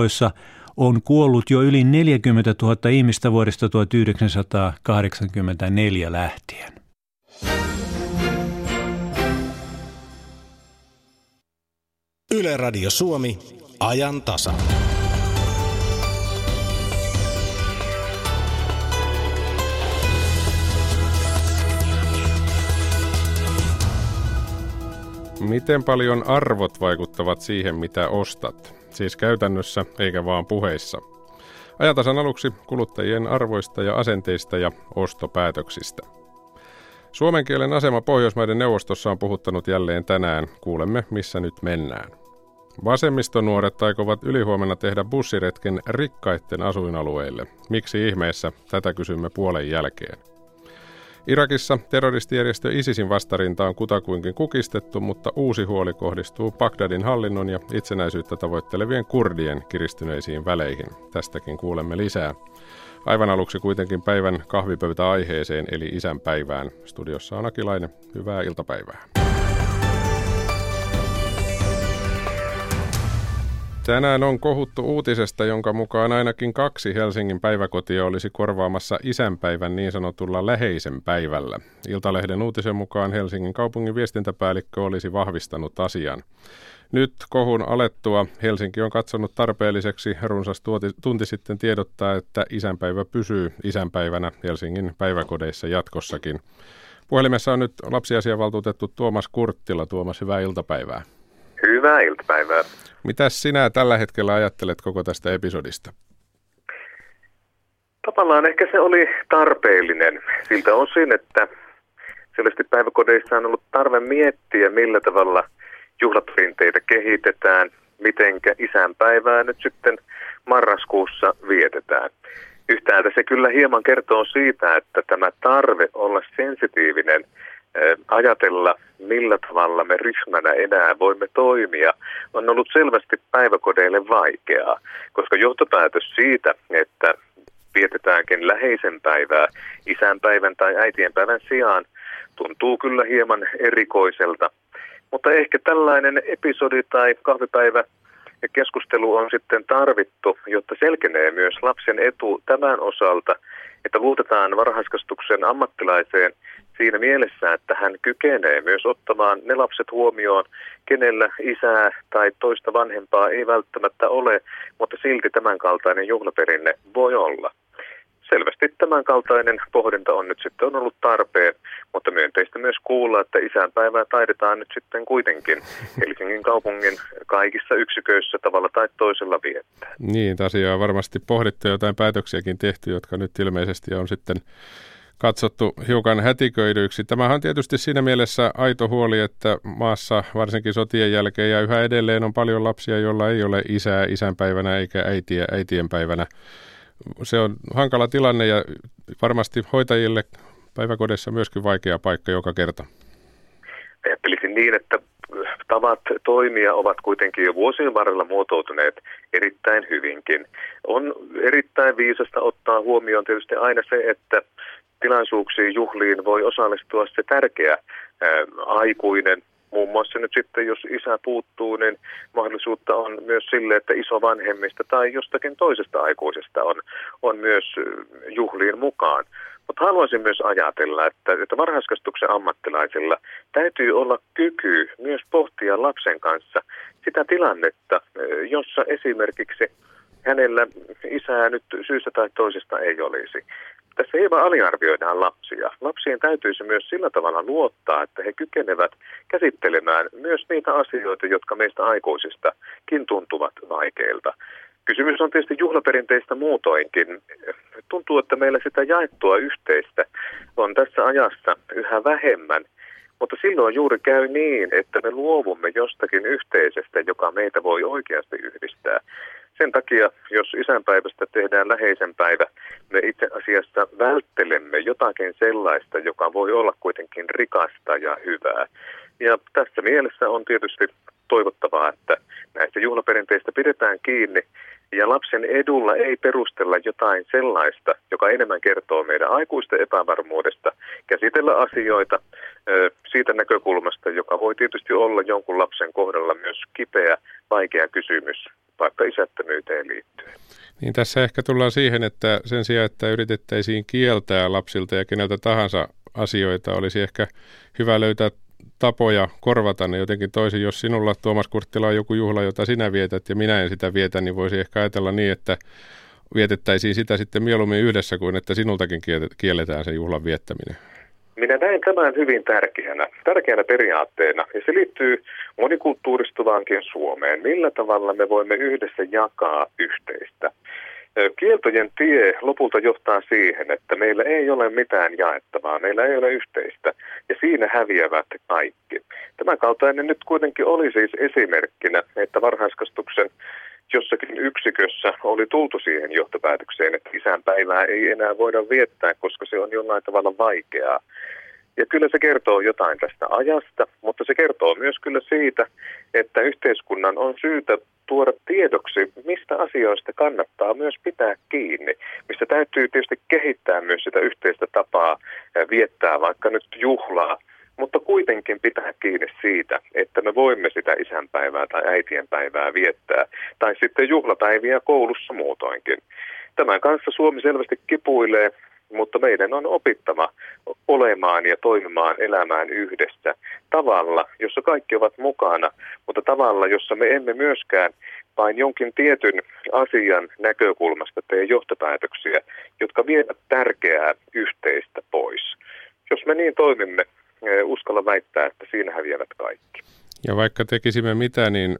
Yhdysvalloissa on kuollut jo yli 40 000 ihmistä vuodesta 1984 lähtien. Yle Radio Suomi, ajan tasa. Miten paljon arvot vaikuttavat siihen, mitä ostat? Siis käytännössä eikä vaan puheissa. Ajatasan aluksi kuluttajien arvoista ja asenteista ja ostopäätöksistä. Suomen kielen asema Pohjoismaiden neuvostossa on puhuttanut jälleen tänään. Kuulemme, missä nyt mennään. Vasemmistonuoret aikovat ylihuomenna tehdä bussiretken rikkaitten asuinalueille. Miksi ihmeessä? Tätä kysymme puolen jälkeen. Irakissa terroristijärjestö ISISin vastarinta on kutakuinkin kukistettu, mutta uusi huoli kohdistuu Bagdadin hallinnon ja itsenäisyyttä tavoittelevien kurdien kiristyneisiin väleihin. Tästäkin kuulemme lisää. Aivan aluksi kuitenkin päivän kahvipöytä aiheeseen eli isänpäivään. Studiossa on Akilainen. Hyvää iltapäivää. Tänään on kohuttu uutisesta, jonka mukaan ainakin kaksi Helsingin päiväkotia olisi korvaamassa isänpäivän niin sanotulla läheisen päivällä. Iltalehden uutisen mukaan Helsingin kaupungin viestintäpäällikkö olisi vahvistanut asian. Nyt kohun alettua Helsinki on katsonut tarpeelliseksi runsas tunti sitten tiedottaa, että isänpäivä pysyy isänpäivänä Helsingin päiväkodeissa jatkossakin. Puhelimessa on nyt lapsiasiavaltuutettu Tuomas Kurttila. Tuomas, hyvää iltapäivää. Hyvää iltapäivää. Mitä sinä tällä hetkellä ajattelet koko tästä episodista? Tavallaan ehkä se oli tarpeellinen siltä osin, että selvästi päiväkodeissa on ollut tarve miettiä, millä tavalla juhlaperinteitä kehitetään, mitenkä isänpäivää nyt sitten marraskuussa vietetään. Yhtäältä se kyllä hieman kertoo siitä, että tämä tarve olla sensitiivinen – ajatella, millä tavalla me ryhmänä enää voimme toimia, on ollut selvästi päiväkodeille vaikeaa, koska johtopäätös siitä, että vietetäänkin läheisen päivää isänpäivän tai äitienpäivän sijaan, tuntuu kyllä hieman erikoiselta. Mutta ehkä tällainen episodi tai kahvipäivä ja keskustelu on sitten tarvittu, jotta selkenee myös lapsen etu tämän osalta, että luotetaan varhaiskastuksen ammattilaiseen siinä mielessä, että hän kykenee myös ottamaan ne lapset huomioon, kenellä isää tai toista vanhempaa ei välttämättä ole, mutta silti tämänkaltainen juhlaperinne voi olla. Selvästi tämänkaltainen pohdinta on nyt sitten on ollut tarpeen, mutta myönteistä myös kuulla, että isänpäivää taidetaan nyt sitten kuitenkin Helsingin kaupungin kaikissa yksiköissä tavalla tai toisella viettää. Niin, tosiaan varmasti pohdittu jotain päätöksiäkin tehty, jotka nyt ilmeisesti on sitten katsottu hiukan hätiköidyiksi. Tämähän on tietysti siinä mielessä aito huoli, että maassa varsinkin sotien jälkeen ja yhä edelleen on paljon lapsia, joilla ei ole isää isänpäivänä eikä äitiä äitienpäivänä. Se on hankala tilanne ja varmasti hoitajille päiväkodissa myöskin vaikea paikka joka kerta. Ajattelisin niin, että tavat toimia ovat kuitenkin jo vuosien varrella muotoutuneet erittäin hyvinkin. On erittäin viisasta ottaa huomioon tietysti aina se, että tilaisuuksiin, juhliin voi osallistua se tärkeä ää, aikuinen. Muun muassa nyt sitten, jos isä puuttuu, niin mahdollisuutta on myös sille, että isovanhemmista tai jostakin toisesta aikuisesta on, on myös juhliin mukaan. Mutta haluaisin myös ajatella, että, että varhaiskastuksen ammattilaisilla täytyy olla kyky myös pohtia lapsen kanssa sitä tilannetta, jossa esimerkiksi hänellä isää nyt syystä tai toisesta ei olisi. Tässä hieman aliarvioidaan lapsia. Lapsien täytyisi myös sillä tavalla luottaa, että he kykenevät käsittelemään myös niitä asioita, jotka meistä aikuisistakin tuntuvat vaikeilta. Kysymys on tietysti juhlaperinteistä muutoinkin. Tuntuu, että meillä sitä jaettua yhteistä on tässä ajassa yhä vähemmän, mutta silloin juuri käy niin, että me luovumme jostakin yhteisestä, joka meitä voi oikeasti yhdistää. Sen takia, jos isänpäivästä tehdään läheisen päivä, me itse asiassa välttelemme jotakin sellaista, joka voi olla kuitenkin rikasta ja hyvää. Ja tässä mielessä on tietysti toivottavaa, että näistä juhlaperinteistä pidetään kiinni Ja lapsen edulla ei perustella jotain sellaista, joka enemmän kertoo meidän aikuisten epävarmuudesta, käsitellä asioita siitä näkökulmasta, joka voi tietysti olla jonkun lapsen kohdalla myös kipeä, vaikea kysymys, vaikka isättömyyteen liittyen. Niin tässä ehkä tullaan siihen, että sen sijaan, että yritettäisiin kieltää lapsilta ja keneltä tahansa asioita, olisi ehkä hyvä löytää tapoja korvata ne jotenkin toisin. Jos sinulla, Tuomas Kurttila, on joku juhla, jota sinä vietät ja minä en sitä vietä, niin voisi ehkä ajatella niin, että vietettäisiin sitä sitten mieluummin yhdessä kuin että sinultakin kielletään se juhlan viettäminen. Minä näen tämän hyvin tärkeänä, tärkeänä periaatteena, ja se liittyy monikulttuuristuvaankin Suomeen. Millä tavalla me voimme yhdessä jakaa yhteistä? Kieltojen tie lopulta johtaa siihen, että meillä ei ole mitään jaettavaa, meillä ei ole yhteistä, ja siinä häviävät kaikki. Tämän kaltainen nyt kuitenkin oli siis esimerkkinä, että varhaiskastuksen jossakin yksikössä oli tultu siihen johtopäätökseen, että isänpäivää ei enää voida viettää, koska se on jollain tavalla vaikeaa. Ja kyllä se kertoo jotain tästä ajasta, mutta se kertoo myös kyllä siitä, että yhteiskunnan on syytä tuoda tiedoksi, mistä asioista kannattaa myös pitää kiinni, mistä täytyy tietysti kehittää myös sitä yhteistä tapaa viettää vaikka nyt juhlaa, mutta kuitenkin pitää kiinni siitä, että me voimme sitä isänpäivää tai äitienpäivää viettää, tai sitten juhlapäiviä koulussa muutoinkin. Tämän kanssa Suomi selvästi kipuilee, mutta meidän on opittava olemaan ja toimimaan elämään yhdessä tavalla, jossa kaikki ovat mukana, mutta tavalla, jossa me emme myöskään vain jonkin tietyn asian näkökulmasta tee johtopäätöksiä, jotka vievät tärkeää yhteistä pois. Jos me niin toimimme, eh, uskalla väittää, että siinä häviävät kaikki. Ja vaikka tekisimme mitä, niin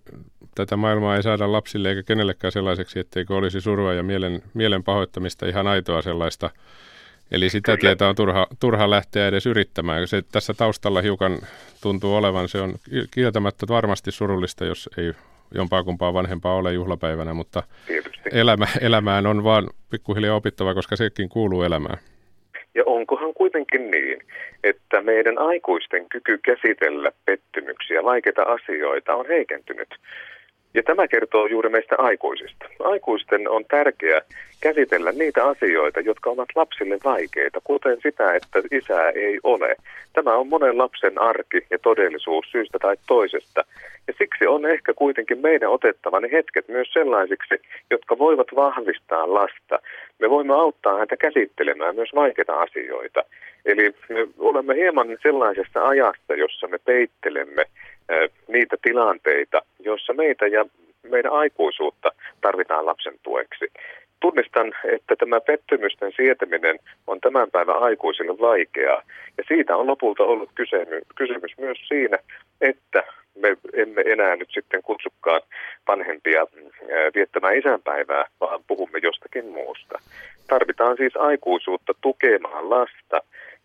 tätä maailmaa ei saada lapsille eikä kenellekään sellaiseksi, etteikö olisi surua ja mielen, mielen pahoittamista ihan aitoa sellaista Eli sitä Kyllä. tietä on turha, turha lähteä edes yrittämään. Se tässä taustalla hiukan tuntuu olevan. Se on kieltämättä varmasti surullista, jos ei jompaa kumpaa vanhempaa ole juhlapäivänä, mutta elämä, elämään on vaan pikkuhiljaa opittava, koska sekin kuuluu elämään. Ja onkohan kuitenkin niin, että meidän aikuisten kyky käsitellä pettymyksiä, vaikeita asioita on heikentynyt? Ja tämä kertoo juuri meistä aikuisista. Aikuisten on tärkeää käsitellä niitä asioita, jotka ovat lapsille vaikeita, kuten sitä, että isää ei ole. Tämä on monen lapsen arki ja todellisuus syystä tai toisesta. Ja siksi on ehkä kuitenkin meidän otettava ne hetket myös sellaisiksi, jotka voivat vahvistaa lasta. Me voimme auttaa häntä käsittelemään myös vaikeita asioita. Eli me olemme hieman sellaisessa ajassa, jossa me peittelemme niitä tilanteita, joissa meitä ja meidän aikuisuutta tarvitaan lapsen tueksi. Tunnistan, että tämä pettymysten sietäminen on tämän päivän aikuisille vaikeaa. Ja siitä on lopulta ollut kysymys myös siinä, että me emme enää nyt sitten kutsukaan vanhempia viettämään isänpäivää, vaan puhumme jostakin muusta. Tarvitaan siis aikuisuutta tukemaan lasta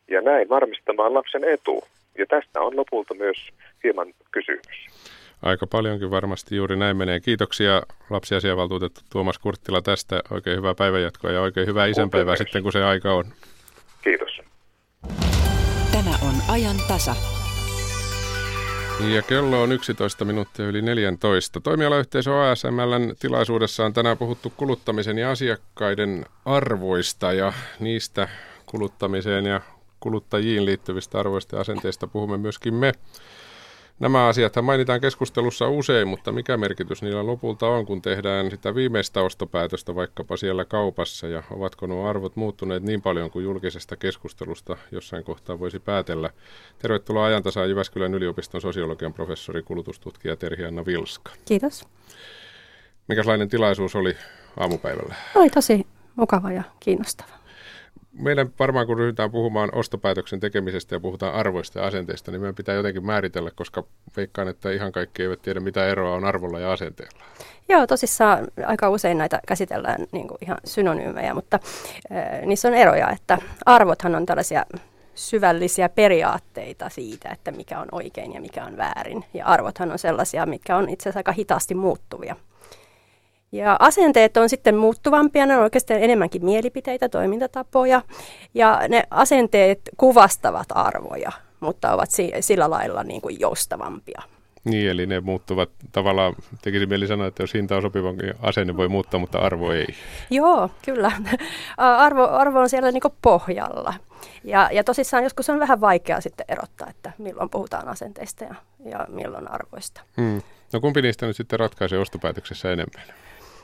ja näin varmistamaan lapsen etu. Ja tästä on lopulta myös hieman kysymys. Aika paljonkin varmasti juuri näin menee. Kiitoksia lapsiasiavaltuutettu Tuomas Kurttila tästä. Oikein hyvää päivänjatkoa ja oikein hyvää isänpäivää sitten, kun se aika on. Kiitos. Tämä on ajan tasa. Ja kello on 11 minuuttia yli 14. Toimialayhteisö ASMLn tilaisuudessa on tänään puhuttu kuluttamisen ja asiakkaiden arvoista ja niistä kuluttamiseen ja kuluttajiin liittyvistä arvoista ja asenteista puhumme myöskin me. Nämä asiat mainitaan keskustelussa usein, mutta mikä merkitys niillä lopulta on, kun tehdään sitä viimeistä ostopäätöstä vaikkapa siellä kaupassa ja ovatko nuo arvot muuttuneet niin paljon kuin julkisesta keskustelusta jossain kohtaa voisi päätellä. Tervetuloa ajantasaan Jyväskylän yliopiston sosiologian professori kulutustutkija Terhi-Anna Vilska. Kiitos. Mikäslainen tilaisuus oli aamupäivällä? Oli tosi mukava ja kiinnostava meidän varmaan kun ryhdytään puhumaan ostopäätöksen tekemisestä ja puhutaan arvoista ja asenteista, niin meidän pitää jotenkin määritellä, koska veikkaan, että ihan kaikki eivät tiedä, mitä eroa on arvolla ja asenteella. Joo, tosissaan aika usein näitä käsitellään niin kuin ihan synonyymejä, mutta äh, niissä on eroja, että arvothan on tällaisia syvällisiä periaatteita siitä, että mikä on oikein ja mikä on väärin. Ja arvothan on sellaisia, mitkä on itse asiassa aika hitaasti muuttuvia. Ja asenteet on sitten muuttuvampia, ne on oikeastaan enemmänkin mielipiteitä, toimintatapoja. Ja ne asenteet kuvastavat arvoja, mutta ovat sillä lailla niin kuin joustavampia. Niin, eli ne muuttuvat tavallaan, tekisi mieli sanoa, että jos hinta on sopiva, niin asenne voi muuttaa, mutta arvo ei. Joo, kyllä. Arvo, arvo on siellä niin pohjalla. Ja, ja tosissaan joskus on vähän vaikea sitten erottaa, että milloin puhutaan asenteista ja, ja milloin arvoista. Hmm. No kumpi niistä nyt sitten ratkaisee ostopäätöksessä enemmän?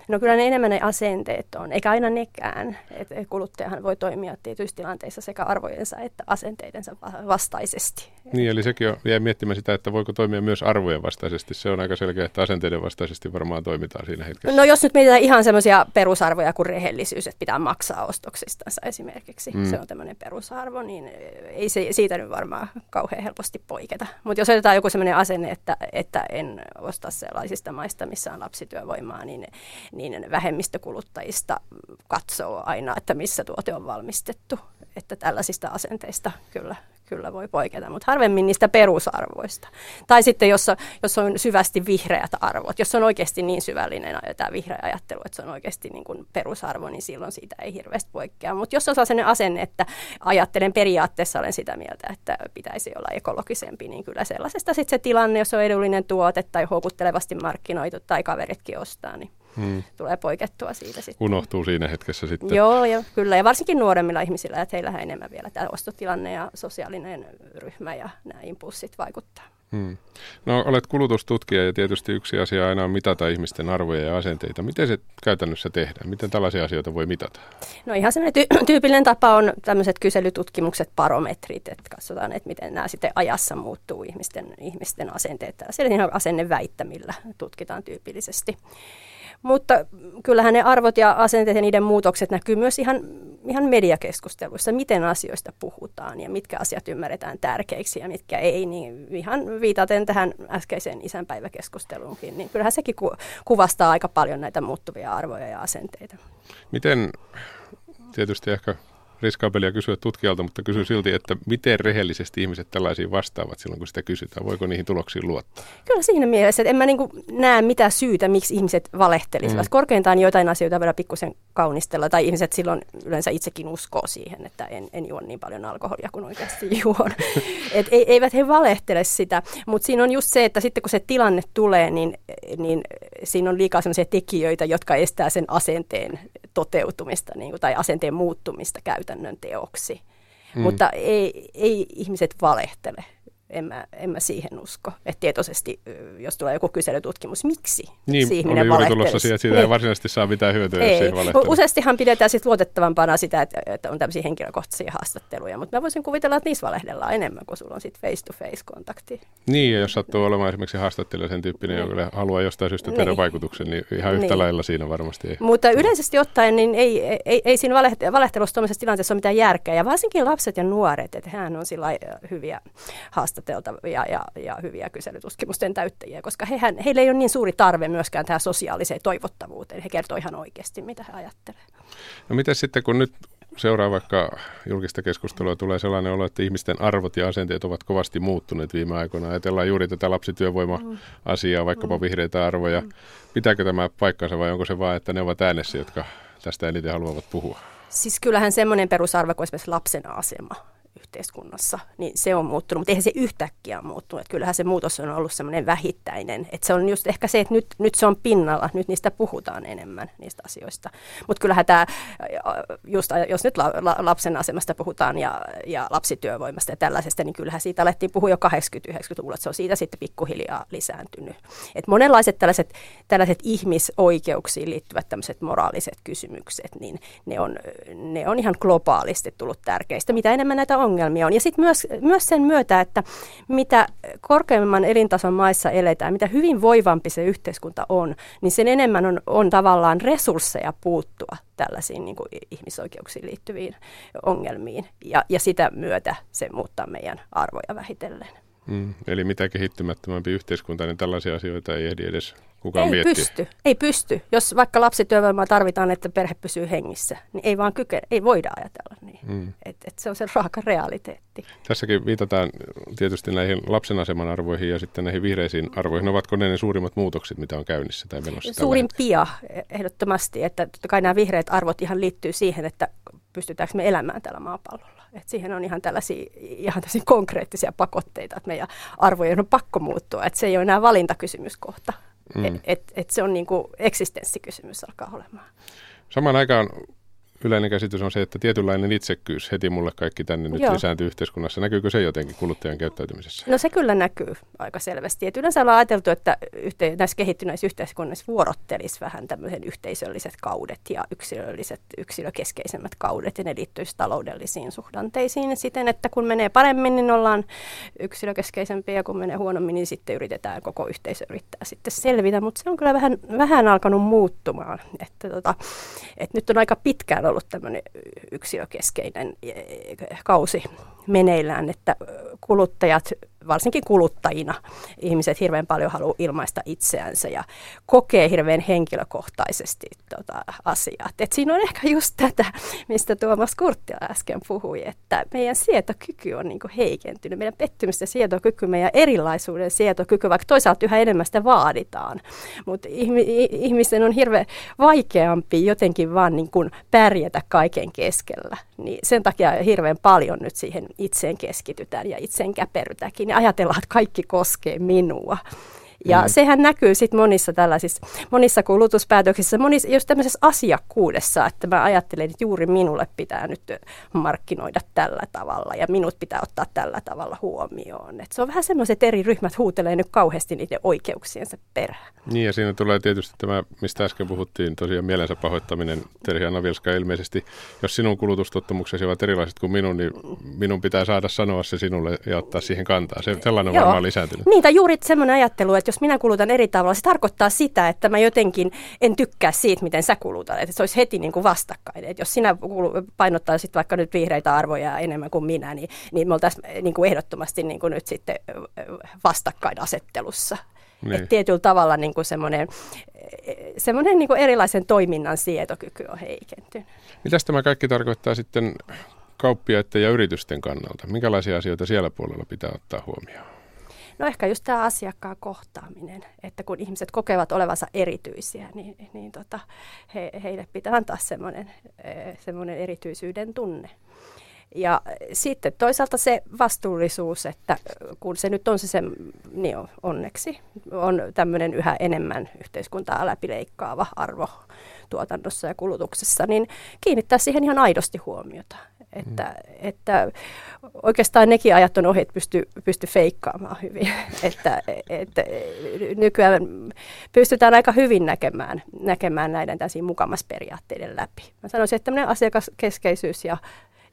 No kyllä ne enemmän ne asenteet on, eikä aina nekään. Et kuluttajahan voi toimia tietyissä tilanteissa sekä arvojensa että asenteidensa vastaisesti. Niin, eli sekin on, jäi miettimään sitä, että voiko toimia myös arvojen vastaisesti. Se on aika selkeä, että asenteiden vastaisesti varmaan toimitaan siinä hetkessä. No jos nyt mietitään ihan semmoisia perusarvoja kuin rehellisyys, että pitää maksaa ostoksistansa esimerkiksi, mm. se on tämmöinen perusarvo, niin ei se, siitä nyt varmaan kauhean helposti poiketa. Mutta jos otetaan joku semmoinen asenne, että, että en osta sellaisista maista, missä on lapsityövoimaa, niin niin vähemmistökuluttajista katsoo aina, että missä tuote on valmistettu. Että tällaisista asenteista kyllä, kyllä voi poiketa, mutta harvemmin niistä perusarvoista. Tai sitten jos jos on syvästi vihreät arvot, jos on oikeasti niin syvällinen tämä vihreä ajattelu, että se on oikeasti niin kuin perusarvo, niin silloin siitä ei hirveästi poikkea. Mutta jos on sellainen asenne, että ajattelen periaatteessa, olen sitä mieltä, että pitäisi olla ekologisempi, niin kyllä sellaisesta sitten se tilanne, jos on edullinen tuote tai houkuttelevasti markkinoitu tai kaveritkin ostaa, niin hmm. tulee poikettua siitä sitten. Unohtuu siinä hetkessä sitten. Joo, ja kyllä. Ja varsinkin nuoremmilla ihmisillä, että heillähän enemmän vielä tämä ostotilanne ja sosiaalinen ryhmä ja nämä impulssit vaikuttaa. Hmm. No olet kulutustutkija ja tietysti yksi asia aina on mitata ihmisten arvoja ja asenteita. Miten se käytännössä tehdään? Miten tällaisia asioita voi mitata? No ihan sellainen ty- tyypillinen tapa on tämmöiset kyselytutkimukset, barometrit, että katsotaan, että miten nämä sitten ajassa muuttuu ihmisten, ihmisten asenteet. Tällaisilla ihan asenneväittämillä tutkitaan tyypillisesti. Mutta kyllähän ne arvot ja asenteet ja niiden muutokset näkyy myös ihan, ihan mediakeskusteluissa, miten asioista puhutaan ja mitkä asiat ymmärretään tärkeiksi ja mitkä ei. Niin ihan viitaten tähän äskeiseen isänpäiväkeskusteluunkin, niin kyllähän sekin ku, kuvastaa aika paljon näitä muuttuvia arvoja ja asenteita. Miten tietysti ehkä riskaabelia kysyä tutkijalta, mutta kysy silti, että miten rehellisesti ihmiset tällaisiin vastaavat silloin, kun sitä kysytään? Voiko niihin tuloksiin luottaa? Kyllä siinä mielessä, että en mä niin näe mitään syytä, miksi ihmiset valehtelisivat. Mm. Korkeintaan joitain asioita voidaan pikkusen kaunistella, tai ihmiset silloin yleensä itsekin uskoo siihen, että en, en juo niin paljon alkoholia kuin oikeasti juon. Et ei, eivät he valehtele sitä, mutta siinä on just se, että sitten kun se tilanne tulee, niin, niin siinä on liikaa sellaisia tekijöitä, jotka estää sen asenteen toteutumista niin kuin, tai asenteen muuttumista käytännön teoksi. Mm. Mutta ei, ei ihmiset valehtele en mä, en mä siihen usko. Että tietoisesti, jos tulee joku kyselytutkimus, miksi niin, ihminen oli juuri tulossa siihen, että siitä niin. ei varsinaisesti saa mitään hyötyä, ei. jos siihen Useastihan pidetään sit luotettavampana sitä, että, että on tämmöisiä henkilökohtaisia haastatteluja, mutta mä voisin kuvitella, että niissä valehdellaan enemmän, kun sulla on sitten face-to-face-kontakti. Niin, ja jos sattuu olemaan esimerkiksi haastattelija sen tyyppinen, niin. joka haluaa jostain syystä tehdä niin. vaikutuksen, niin ihan yhtä niin. lailla siinä varmasti ei. Mutta yleisesti ottaen, niin ei, ei, ei, ei siinä valehtelussa tuollaisessa tilanteessa ole mitään järkeä, ja varsinkin lapset ja nuoret, että hän on sillä hyviä haastatteluja haastateltavia ja, ja hyviä kyselytutkimusten täyttäjiä, koska hehän, heillä ei ole niin suuri tarve myöskään tähän sosiaaliseen toivottavuuteen. He kertovat ihan oikeasti, mitä he ajattelevat. No mitä sitten, kun nyt seuraa vaikka julkista keskustelua, tulee sellainen olo, että ihmisten arvot ja asenteet ovat kovasti muuttuneet viime aikoina. Ajatellaan juuri tätä lapsityövoima-asiaa, vaikkapa mm. vihreitä arvoja. Mm. Pitääkö tämä paikkansa vai onko se vain, että ne ovat äänessä, jotka tästä eniten haluavat puhua? Siis kyllähän semmoinen perusarvo kuin esimerkiksi lapsen asema yhteiskunnassa, niin se on muuttunut, mutta eihän se yhtäkkiä muuttunut. Että kyllähän se muutos on ollut semmoinen vähittäinen. Että se on just ehkä se, että nyt, nyt se on pinnalla, nyt niistä puhutaan enemmän, niistä asioista. Mutta kyllähän tämä, just jos nyt la, la, lapsen asemasta puhutaan ja, ja lapsityövoimasta ja tällaisesta, niin kyllähän siitä alettiin puhua jo 80-90-luvulla, että se on siitä sitten pikkuhiljaa lisääntynyt. Et monenlaiset tällaiset, tällaiset ihmisoikeuksiin liittyvät tämmöiset moraaliset kysymykset, niin ne on, ne on ihan globaalisti tullut tärkeistä. Mitä enemmän näitä ongelmia on. Ja sitten myös, myös sen myötä, että mitä korkeimman elintason maissa eletään, mitä hyvin voivampi se yhteiskunta on, niin sen enemmän on, on tavallaan resursseja puuttua tällaisiin niin kuin ihmisoikeuksiin liittyviin ongelmiin. Ja, ja sitä myötä se muuttaa meidän arvoja vähitellen. Mm, eli mitä kehittymättömämpi yhteiskunta, niin tällaisia asioita ei ehdi edes kukaan ei miettiä. pysty, ei pysty. Jos vaikka lapsityövoimaa tarvitaan, että perhe pysyy hengissä, niin ei vaan kykene, ei voida ajatella niin. Mm. Et, et se on se raaka realiteetti. Tässäkin viitataan tietysti näihin lapsen aseman arvoihin ja sitten näihin vihreisiin arvoihin. Ovatko ne ne suurimmat muutokset, mitä on käynnissä tai menossa? Suurimpia ehdottomasti, että totta kai nämä vihreät arvot ihan liittyy siihen, että pystytäänkö me elämään tällä maapallolla. Et siihen on ihan tällaisia ihan tällaisia konkreettisia pakotteita, että meidän arvojen on pakko muuttua. Että se ei ole enää valintakysymys kohta. Mm. Et, et, et se on niin kuin eksistenssikysymys alkaa olemaan. Samaan aikaan yleinen käsitys on se, että tietynlainen itsekkyys heti mulle kaikki tänne nyt Joo. lisääntyy yhteiskunnassa. Näkyykö se jotenkin kuluttajan käyttäytymisessä? No se kyllä näkyy aika selvästi. Et yleensä ollaan ajateltu, että yhte- näissä kehittyneissä yhteiskunnissa vuorottelisi vähän tämmöiset yhteisölliset kaudet ja yksilölliset, yksilökeskeisemmät kaudet, ja ne liittyisi taloudellisiin suhdanteisiin siten, että kun menee paremmin, niin ollaan yksilökeskeisempiä, ja kun menee huonommin, niin sitten yritetään, koko yhteisö yrittää sitten selvitä, mutta se on kyllä vähän, vähän alkanut muuttumaan. Että tota, että nyt on aika pitkään ollut tämmöinen yksilökeskeinen eh, kausi meneillään, että kuluttajat varsinkin kuluttajina ihmiset hirveän paljon haluaa ilmaista itseänsä ja kokee hirveän henkilökohtaisesti tota, asiat. Et siinä on ehkä just tätä, mistä Tuomas Kurttila äsken puhui, että meidän sietokyky on niinku heikentynyt. Meidän pettymystä sietokyky, meidän erilaisuuden sietokyky, vaikka toisaalta yhä enemmän sitä vaaditaan. Mutta ihmisten on hirveän vaikeampi jotenkin vaan niin kuin pärjätä kaiken keskellä. Niin sen takia hirveän paljon nyt siihen itseen keskitytään ja itseen käperytäänkin ja ajatellaan, että kaikki koskee minua. Ja mm. sehän näkyy sitten monissa tällaisissa, monissa kulutuspäätöksissä, monissa, jos tämmöisessä asiakkuudessa, että mä ajattelen, että juuri minulle pitää nyt markkinoida tällä tavalla ja minut pitää ottaa tällä tavalla huomioon. Et se on vähän semmoiset eri ryhmät huutelee nyt kauheasti niiden oikeuksiensa perään. Niin ja siinä tulee tietysti tämä, mistä äsken puhuttiin, tosiaan mielensä pahoittaminen. Terhi Navilska ilmeisesti, jos sinun kulutustottumuksesi ovat erilaiset kuin minun, niin minun pitää saada sanoa se sinulle ja ottaa siihen kantaa. Se, sellainen on varmaan lisääntynyt. Niin, tai juuri semmoinen ajattelu, että jos minä kulutan eri tavalla, se tarkoittaa sitä, että mä jotenkin en tykkää siitä, miten sä kulutat. Että se olisi heti niin kuin vastakkain. Että jos sinä painottaisit vaikka nyt vihreitä arvoja enemmän kuin minä, niin, niin me oltaisiin niin kuin ehdottomasti niin kuin nyt sitten vastakkainasettelussa. Niin. Että tietyllä tavalla niin kuin semmoinen, semmoinen niin kuin erilaisen toiminnan sietokyky on heikentynyt. Mitä tämä kaikki tarkoittaa sitten kauppiaiden ja yritysten kannalta? Minkälaisia asioita siellä puolella pitää ottaa huomioon? No ehkä just tämä asiakkaan kohtaaminen, että kun ihmiset kokevat olevansa erityisiä, niin, niin tota, he, heille pitää antaa semmoinen, eh, semmoinen erityisyyden tunne. Ja sitten toisaalta se vastuullisuus, että kun se nyt on se, se niin on, onneksi, on tämmöinen yhä enemmän yhteiskuntaa läpileikkaava arvo tuotannossa ja kulutuksessa, niin kiinnittää siihen ihan aidosti huomiota. Että, mm. että oikeastaan nekin ajat on ohi, että pystyy pysty feikkaamaan hyvin. että, että nykyään pystytään aika hyvin näkemään, näkemään näiden täysin mukamasperiaatteiden läpi. Mä sanoisin, että tämmöinen asiakaskeskeisyys ja,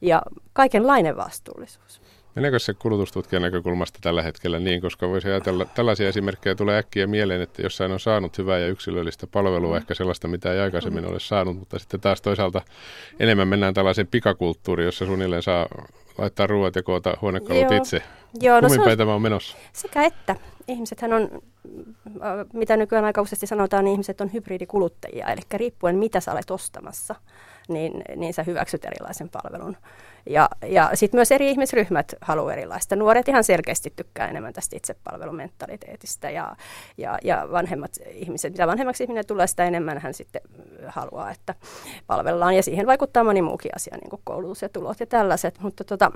ja kaikenlainen vastuullisuus. Meneekö se kulutustutkijan näkökulmasta tällä hetkellä niin, koska voisi ajatella, tällaisia esimerkkejä tulee äkkiä mieleen, että jossain on saanut hyvää ja yksilöllistä palvelua, mm. ehkä sellaista, mitä ei aikaisemmin mm. ole saanut, mutta sitten taas toisaalta enemmän mennään tällaiseen pikakulttuuriin, jossa suunnilleen saa laittaa ruoat ja koota huonekalut Joo. itse. Joo, no Kummin tämä on menossa? Sekä että. Ihmisethän on, mitä nykyään aika useasti sanotaan, niin ihmiset on hybridikuluttajia, eli riippuen mitä sä olet ostamassa, niin, niin sä hyväksyt erilaisen palvelun. Ja, ja sitten myös eri ihmisryhmät haluaa erilaista. Nuoret ihan selkeästi tykkää enemmän tästä itsepalvelumentaliteetista ja, ja, ja vanhemmat ihmiset, mitä vanhemmaksi ihminen tulee, sitä enemmän hän sitten haluaa, että palvellaan. Ja siihen vaikuttaa moni muukin asia, niin kuin koulutus ja tulot ja tällaiset. Mutta tota,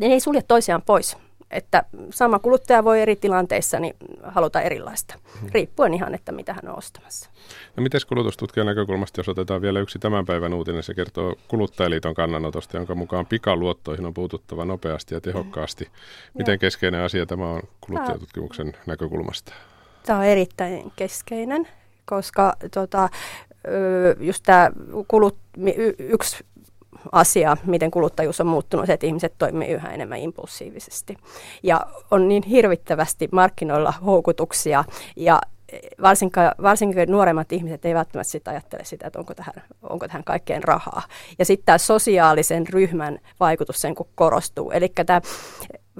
ne ei sulje toisiaan pois että sama kuluttaja voi eri tilanteissa niin haluta erilaista, hmm. riippuen ihan, että mitä hän on ostamassa. No miten kulutustutkijan näkökulmasta, jos otetaan vielä yksi tämän päivän uutinen, se kertoo kuluttajaliiton kannanotosta, jonka mukaan pikaluottoihin on puututtava nopeasti ja tehokkaasti. Miten keskeinen asia tämä on kuluttajatutkimuksen näkökulmasta? Tämä on erittäin keskeinen, koska tota, just tämä kulut, yksi asia, miten kuluttajuus on muuttunut, että ihmiset toimii yhä enemmän impulsiivisesti. Ja on niin hirvittävästi markkinoilla houkutuksia ja varsinkin, varsinkin nuoremmat ihmiset ei välttämättä sitä ajattele sitä, että onko tähän, onko tähän kaikkeen rahaa. Ja sitten tämä sosiaalisen ryhmän vaikutus sen kun korostuu. Eli tämä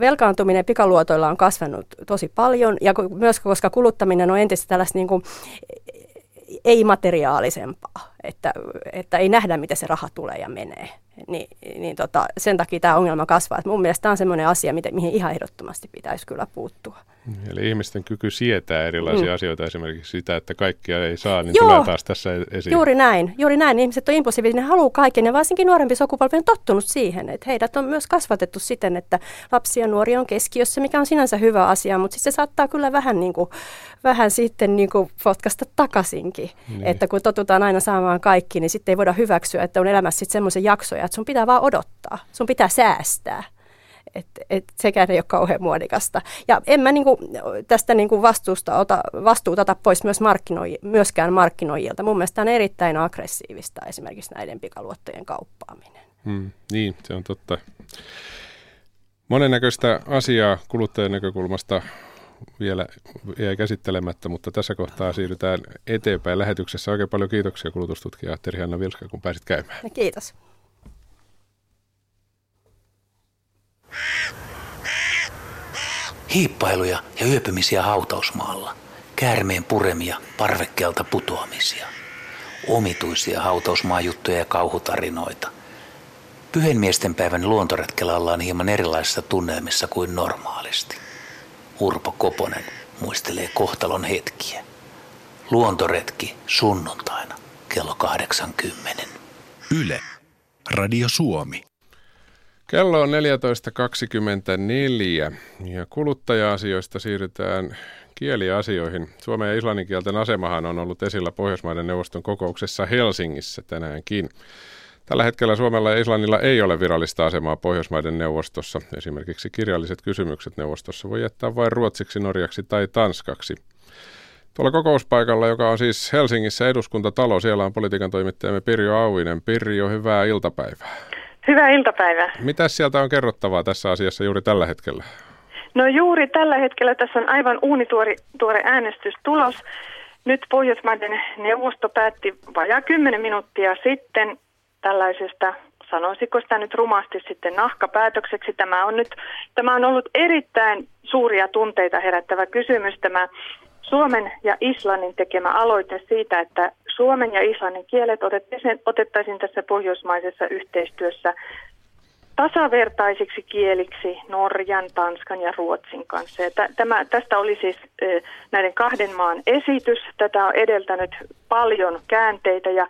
velkaantuminen pikaluotoilla on kasvanut tosi paljon ja myös koska kuluttaminen on entistä tällaista niin kuin ei-materiaalisempaa, että, että ei nähdä, miten se raha tulee ja menee. Ni, niin tota, sen takia tämä ongelma kasvaa. Et mun mielestä tämä on sellainen asia, mihin ihan ehdottomasti pitäisi kyllä puuttua. Eli ihmisten kyky sietää erilaisia mm. asioita, esimerkiksi sitä, että kaikkia ei saa, niin Joo, tulee taas tässä e- esiin. Juuri näin, juuri näin. Ihmiset on impulsiivisia, ne haluaa kaiken ja varsinkin nuorempi sukupolvi on tottunut siihen, että heidät on myös kasvatettu siten, että lapsi ja nuori on keskiössä, mikä on sinänsä hyvä asia, mutta sitten se saattaa kyllä vähän, niin kuin, vähän sitten niin kuin potkasta takaisinkin. Niin. Että kun totutaan aina saamaan kaikki, niin sitten ei voida hyväksyä, että on elämässä sitten semmoisen jaksoja, että sun pitää vaan odottaa, sun pitää säästää et, et sekään ei ole kauhean muodikasta. Ja en mä niinku tästä niinku vastuusta ota, vastuuta ota pois myös markkinoi, myöskään markkinoijilta. Mun mielestä on erittäin aggressiivista esimerkiksi näiden pikaluottojen kauppaaminen. Hmm, niin, se on totta. Monennäköistä asiaa kuluttajan näkökulmasta vielä jäi käsittelemättä, mutta tässä kohtaa siirrytään eteenpäin lähetyksessä. Oikein paljon kiitoksia kulutustutkija Terhi-Anna Vilska, kun pääsit käymään. Kiitos. Hiippailuja ja yöpymisiä hautausmaalla. Käärmeen puremia parvekkeelta putoamisia. Omituisia hautausmaajuttuja ja kauhutarinoita. Pyhenmiesten päivän luontoretkellä ollaan hieman erilaisissa tunnelmissa kuin normaalisti. Urpo Koponen muistelee kohtalon hetkiä. Luontoretki sunnuntaina kello 80. Yle. Radio Suomi. Kello on 14.24 ja kuluttaja-asioista siirrytään kieliasioihin. Suomen ja islannin kielten asemahan on ollut esillä Pohjoismaiden neuvoston kokouksessa Helsingissä tänäänkin. Tällä hetkellä Suomella ja Islannilla ei ole virallista asemaa Pohjoismaiden neuvostossa. Esimerkiksi kirjalliset kysymykset neuvostossa voi jättää vain ruotsiksi, norjaksi tai tanskaksi. Tuolla kokouspaikalla, joka on siis Helsingissä eduskuntatalo, siellä on politiikan toimittajamme Pirjo Auinen. Pirjo, hyvää iltapäivää. Hyvää iltapäivää. Mitä sieltä on kerrottavaa tässä asiassa juuri tällä hetkellä? No juuri tällä hetkellä tässä on aivan uunituori tuore äänestystulos. Nyt Pohjoismaiden neuvosto päätti vajaa 10 minuuttia sitten tällaisesta, sanoisiko sitä nyt rumasti sitten nahkapäätökseksi. Tämä on nyt, tämä on ollut erittäin suuria tunteita herättävä kysymys, tämä Suomen ja Islannin tekemä aloite siitä, että suomen ja islannin kielet otettaisiin, tässä pohjoismaisessa yhteistyössä tasavertaisiksi kieliksi Norjan, Tanskan ja Ruotsin kanssa. Ja tämä, tästä oli siis näiden kahden maan esitys. Tätä on edeltänyt paljon käänteitä ja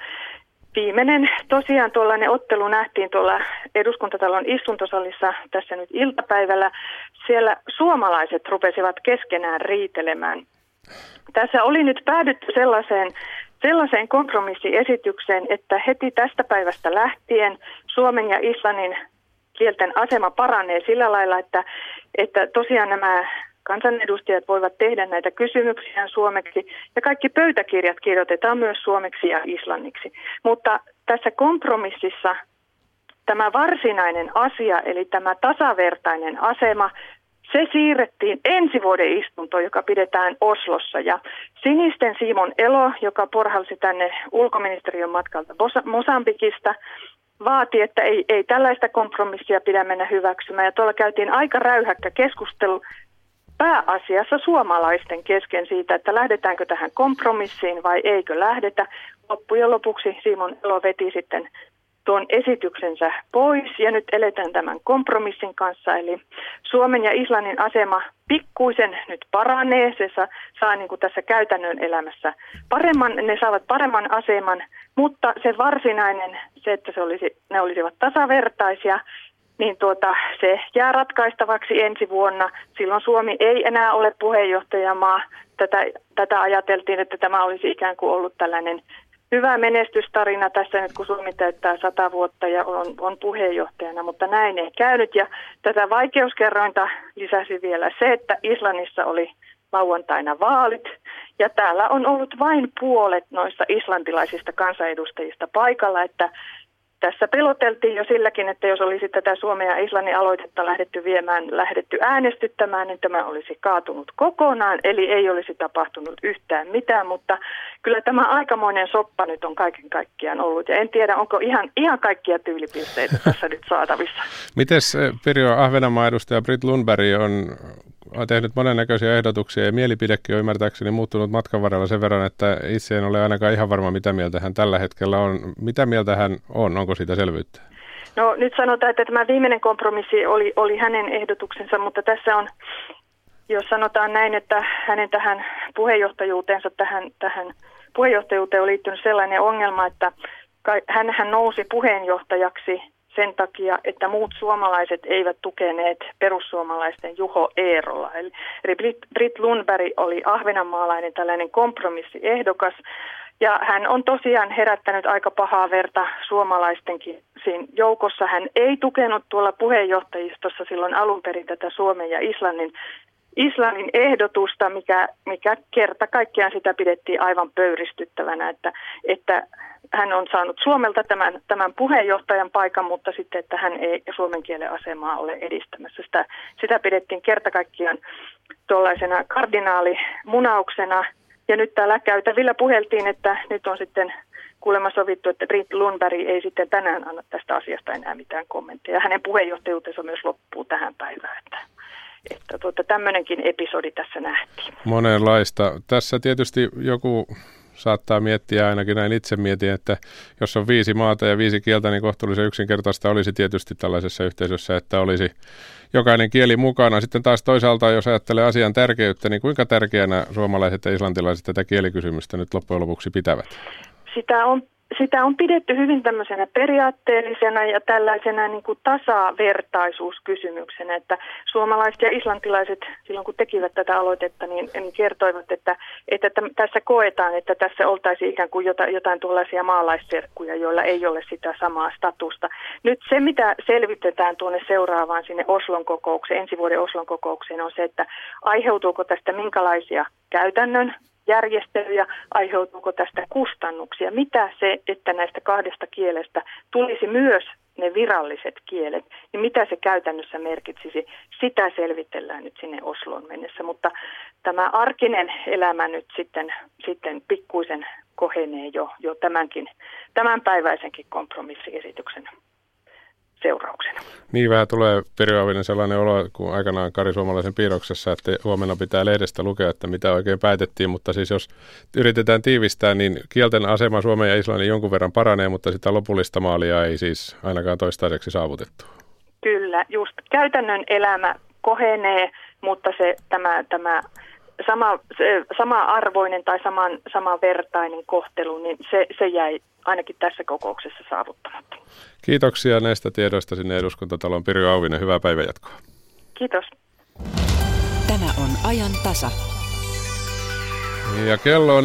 viimeinen tosiaan tuollainen ottelu nähtiin tuolla eduskuntatalon istuntosalissa tässä nyt iltapäivällä. Siellä suomalaiset rupesivat keskenään riitelemään. Tässä oli nyt päädytty sellaiseen sellaiseen kompromissiesitykseen, että heti tästä päivästä lähtien Suomen ja Islannin kielten asema paranee sillä lailla, että, että tosiaan nämä kansanedustajat voivat tehdä näitä kysymyksiä suomeksi ja kaikki pöytäkirjat kirjoitetaan myös suomeksi ja islanniksi. Mutta tässä kompromississa tämä varsinainen asia, eli tämä tasavertainen asema, se siirrettiin ensi vuoden istuntoon, joka pidetään Oslossa. Ja Sinisten Simon Elo, joka porhalsi tänne ulkoministeriön matkalta Mosambikista, vaati, että ei, ei tällaista kompromissia pidä mennä hyväksymään. Ja tuolla käytiin aika räyhäkkä keskustelu pääasiassa suomalaisten kesken siitä, että lähdetäänkö tähän kompromissiin vai eikö lähdetä. Loppujen lopuksi Simon Elo veti sitten tuon esityksensä pois ja nyt eletään tämän kompromissin kanssa. Eli Suomen ja Islannin asema pikkuisen nyt paranee, se saa, saa niin kuin tässä käytännön elämässä paremman, ne saavat paremman aseman, mutta se varsinainen, se että se olisi, ne olisivat tasavertaisia, niin tuota, se jää ratkaistavaksi ensi vuonna. Silloin Suomi ei enää ole puheenjohtajamaa. Tätä, tätä ajateltiin, että tämä olisi ikään kuin ollut tällainen hyvä menestystarina tässä nyt, kun Suomi täyttää sata vuotta ja on, on puheenjohtajana, mutta näin ei käynyt. Ja tätä vaikeuskerrointa lisäsi vielä se, että Islannissa oli lauantaina vaalit, ja täällä on ollut vain puolet noista islantilaisista kansanedustajista paikalla, että tässä peloteltiin jo silläkin, että jos olisi tätä Suomen ja Islannin aloitetta lähdetty viemään, lähdetty äänestyttämään, niin tämä olisi kaatunut kokonaan, eli ei olisi tapahtunut yhtään mitään, mutta kyllä tämä aikamoinen soppa nyt on kaiken kaikkiaan ollut, ja en tiedä, onko ihan, ihan kaikkia tyylipisteitä tässä nyt saatavissa. Mites eh, Pirjo Ahvenanmaan edustaja Britt Lundberg on tehnyt monennäköisiä ehdotuksia ja mielipidekin on ymmärtääkseni muuttunut matkan varrella sen verran, että itse en ole ainakaan ihan varma, mitä mieltä hän tällä hetkellä on. Mitä mieltä hän on? Onko siitä selvyyttä? No nyt sanotaan, että tämä viimeinen kompromissi oli, oli hänen ehdotuksensa, mutta tässä on jos sanotaan näin, että hänen tähän puheenjohtajuuteensa, tähän, tähän puheenjohtajuuteen on liittynyt sellainen ongelma, että hän, nousi puheenjohtajaksi sen takia, että muut suomalaiset eivät tukeneet perussuomalaisten Juho Eerola. Eli Britt Lundberg oli ahvenanmaalainen tällainen kompromissiehdokas, ja hän on tosiaan herättänyt aika pahaa verta suomalaistenkin siinä joukossa. Hän ei tukenut tuolla puheenjohtajistossa silloin alun perin tätä Suomen ja Islannin Islannin ehdotusta, mikä, mikä kerta kaikkiaan sitä pidettiin aivan pöyristyttävänä, että, että hän on saanut Suomelta tämän, tämän puheenjohtajan paikan, mutta sitten, että hän ei suomen kielen asemaa ole edistämässä. Sitä, sitä pidettiin kerta kaikkiaan tuollaisena kardinaalimunauksena. Ja nyt täällä käytävillä puheltiin, että nyt on sitten kuulemma sovittu, että Britt Lundberg ei sitten tänään anna tästä asiasta enää mitään kommentteja. Hänen puheenjohtajuutensa myös loppuu tähän päivään. Että että tuota, tämmöinenkin episodi tässä nähtiin. Monenlaista. Tässä tietysti joku saattaa miettiä, ainakin näin itse mietin, että jos on viisi maata ja viisi kieltä, niin kohtuullisen yksinkertaista olisi tietysti tällaisessa yhteisössä, että olisi jokainen kieli mukana. Sitten taas toisaalta, jos ajattelee asian tärkeyttä, niin kuinka tärkeänä suomalaiset ja islantilaiset tätä kielikysymystä nyt loppujen lopuksi pitävät? Sitä on sitä on pidetty hyvin tämmöisenä periaatteellisena ja tällaisena niin kuin tasavertaisuuskysymyksenä, että suomalaiset ja islantilaiset silloin kun tekivät tätä aloitetta, niin, niin kertoivat, että, että tässä koetaan, että tässä oltaisiin ikään kuin jotain, jotain tuollaisia maalaisserkkuja, joilla ei ole sitä samaa statusta. Nyt se, mitä selvitetään tuonne seuraavaan sinne Oslon kokoukseen, ensi vuoden Oslon kokoukseen, on se, että aiheutuuko tästä minkälaisia käytännön järjestelyjä, aiheutuuko tästä kustannuksia, mitä se, että näistä kahdesta kielestä tulisi myös ne viralliset kielet, niin mitä se käytännössä merkitsisi, sitä selvitellään nyt sinne Osloon mennessä, mutta tämä arkinen elämä nyt sitten, sitten pikkuisen kohenee jo, jo tämänkin, tämänpäiväisenkin kompromissiesityksen seurauksena. Niin vähän tulee periaavinen sellainen olo, kun aikanaan Kari Suomalaisen piirroksessa, että huomenna pitää lehdestä lukea, että mitä oikein päätettiin, mutta siis jos yritetään tiivistää, niin kielten asema Suomen ja Islannin jonkun verran paranee, mutta sitä lopullista maalia ei siis ainakaan toistaiseksi saavutettu. Kyllä, just käytännön elämä kohenee, mutta se tämä, tämä sama, se, sama arvoinen tai saman, samanvertainen kohtelu, niin se, se jäi ainakin tässä kokouksessa saavuttamatta. Kiitoksia näistä tiedoista sinne eduskuntatalon Pirjo Auvinen. Hyvää päivänjatkoa. Kiitos. Tämä on ajan tasa. Ja kello on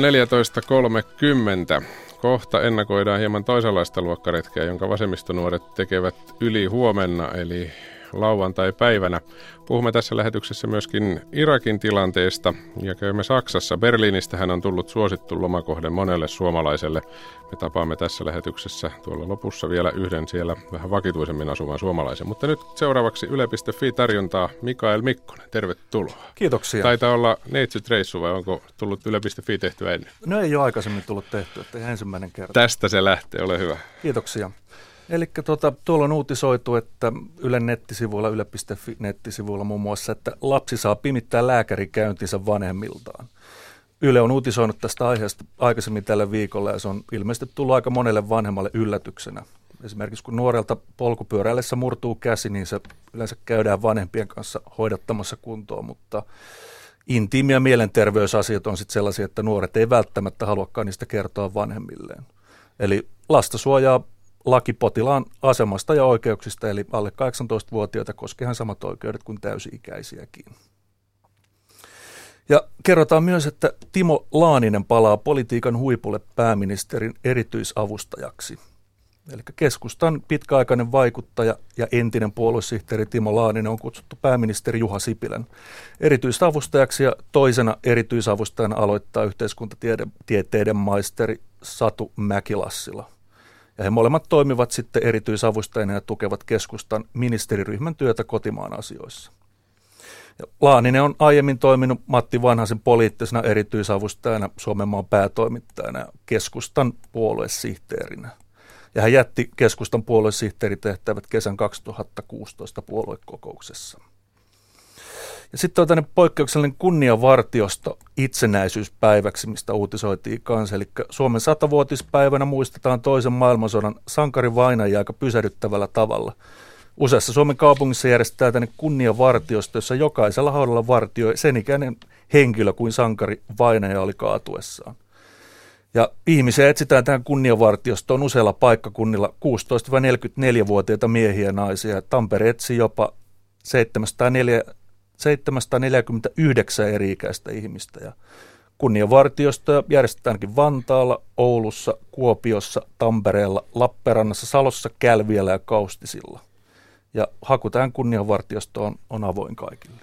14.30. Kohta ennakoidaan hieman toisenlaista luokkaretkeä, jonka vasemmistonuoret tekevät yli huomenna, eli lauantai-päivänä. Puhumme tässä lähetyksessä myöskin Irakin tilanteesta ja käymme Saksassa. Berliinistä hän on tullut suosittu lomakohde monelle suomalaiselle. Me tapaamme tässä lähetyksessä tuolla lopussa vielä yhden siellä vähän vakituisemmin asuvan suomalaisen. Mutta nyt seuraavaksi Yle.fi tarjontaa Mikael Mikkonen. Tervetuloa. Kiitoksia. Taitaa olla neitsyt reissu vai onko tullut Yle.fi tehtyä ennen? No ei ole aikaisemmin tullut tehtyä, että ensimmäinen kerta. Tästä se lähtee, ole hyvä. Kiitoksia. Eli tota, tuolla on uutisoitu, että Ylen nettisivuilla, yle.fi nettisivuilla muun muassa, että lapsi saa pimittää lääkärikäyntinsä vanhemmiltaan. Yle on uutisoinut tästä aiheesta aikaisemmin tällä viikolla ja se on ilmeisesti tullut aika monelle vanhemmalle yllätyksenä. Esimerkiksi kun nuorelta polkupyöräillessä murtuu käsi, niin se yleensä käydään vanhempien kanssa hoidattamassa kuntoon, mutta intiimi- ja mielenterveysasiat on sitten sellaisia, että nuoret ei välttämättä haluakaan niistä kertoa vanhemmilleen. Eli lasta suojaa laki potilaan asemasta ja oikeuksista, eli alle 18-vuotiaita koskehan samat oikeudet kuin täysi-ikäisiäkin. Ja kerrotaan myös, että Timo Laaninen palaa politiikan huipulle pääministerin erityisavustajaksi. Eli keskustan pitkäaikainen vaikuttaja ja entinen puoluesihteeri Timo Laaninen on kutsuttu pääministeri Juha Sipilän erityisavustajaksi ja toisena erityisavustajana aloittaa yhteiskuntatieteiden maisteri Satu Mäkilassila. Ja he molemmat toimivat sitten erityisavustajina ja tukevat keskustan ministeriryhmän työtä kotimaan asioissa. Ja Laaninen on aiemmin toiminut Matti Vanhasen poliittisena erityisavustajana, Suomen maan päätoimittajana ja keskustan puoluesihteerinä. Ja hän jätti keskustan puoluesihteeritehtävät kesän 2016 puoluekokouksessa. Ja sitten on tämmöinen poikkeuksellinen kunniavartiosto itsenäisyyspäiväksi, mistä uutisoitiin kanssa. Eli Suomen satavuotispäivänä muistetaan toisen maailmansodan sankari vainajia aika pysähdyttävällä tavalla. Useassa Suomen kaupungissa järjestetään tänne kunniavartiosta, jossa jokaisella haudalla vartioi sen ikäinen henkilö kuin sankari vainaja oli kaatuessaan. Ja ihmisiä etsitään tähän kunniavartiostoon useilla paikkakunnilla 16-44-vuotiaita miehiä ja naisia. Tampere etsi jopa 704, 749 eri-ikäistä ihmistä. Ja kunniavartiosta järjestetäänkin Vantaalla, Oulussa, Kuopiossa, Tampereella, Lappeenrannassa, Salossa, Kälviellä ja Kaustisilla. Ja haku tähän kunnianvartiostoon on avoin kaikille.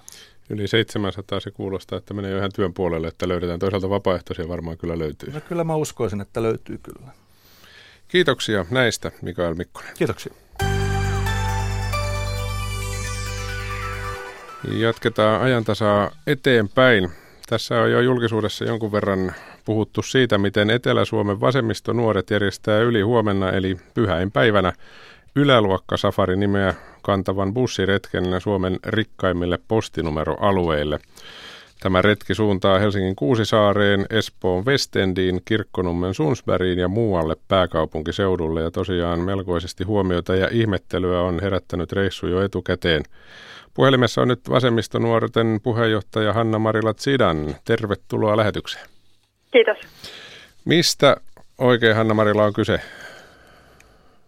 Yli 700 se kuulostaa, että menee jo ihan työn puolelle, että löydetään toisaalta vapaaehtoisia varmaan kyllä löytyy. No kyllä mä uskoisin, että löytyy kyllä. Kiitoksia näistä, Mikael Mikkonen. Kiitoksia. Jatketaan ajantasaa eteenpäin. Tässä on jo julkisuudessa jonkun verran puhuttu siitä, miten Etelä-Suomen vasemmistonuoret järjestää yli huomenna eli pyhäinpäivänä yläluokkasafari nimeä kantavan bussiretken Suomen rikkaimmille postinumeroalueille. Tämä retki suuntaa Helsingin Kuusisaareen, Espoon Westendiin, Kirkkonummen Sunsbergiin ja muualle pääkaupunkiseudulle. Ja tosiaan melkoisesti huomiota ja ihmettelyä on herättänyt reissu jo etukäteen. Puhelimessa on nyt vasemmistonuorten puheenjohtaja Hanna-Marila Tsidan. Tervetuloa lähetykseen. Kiitos. Mistä oikein Hanna-Marila on kyse?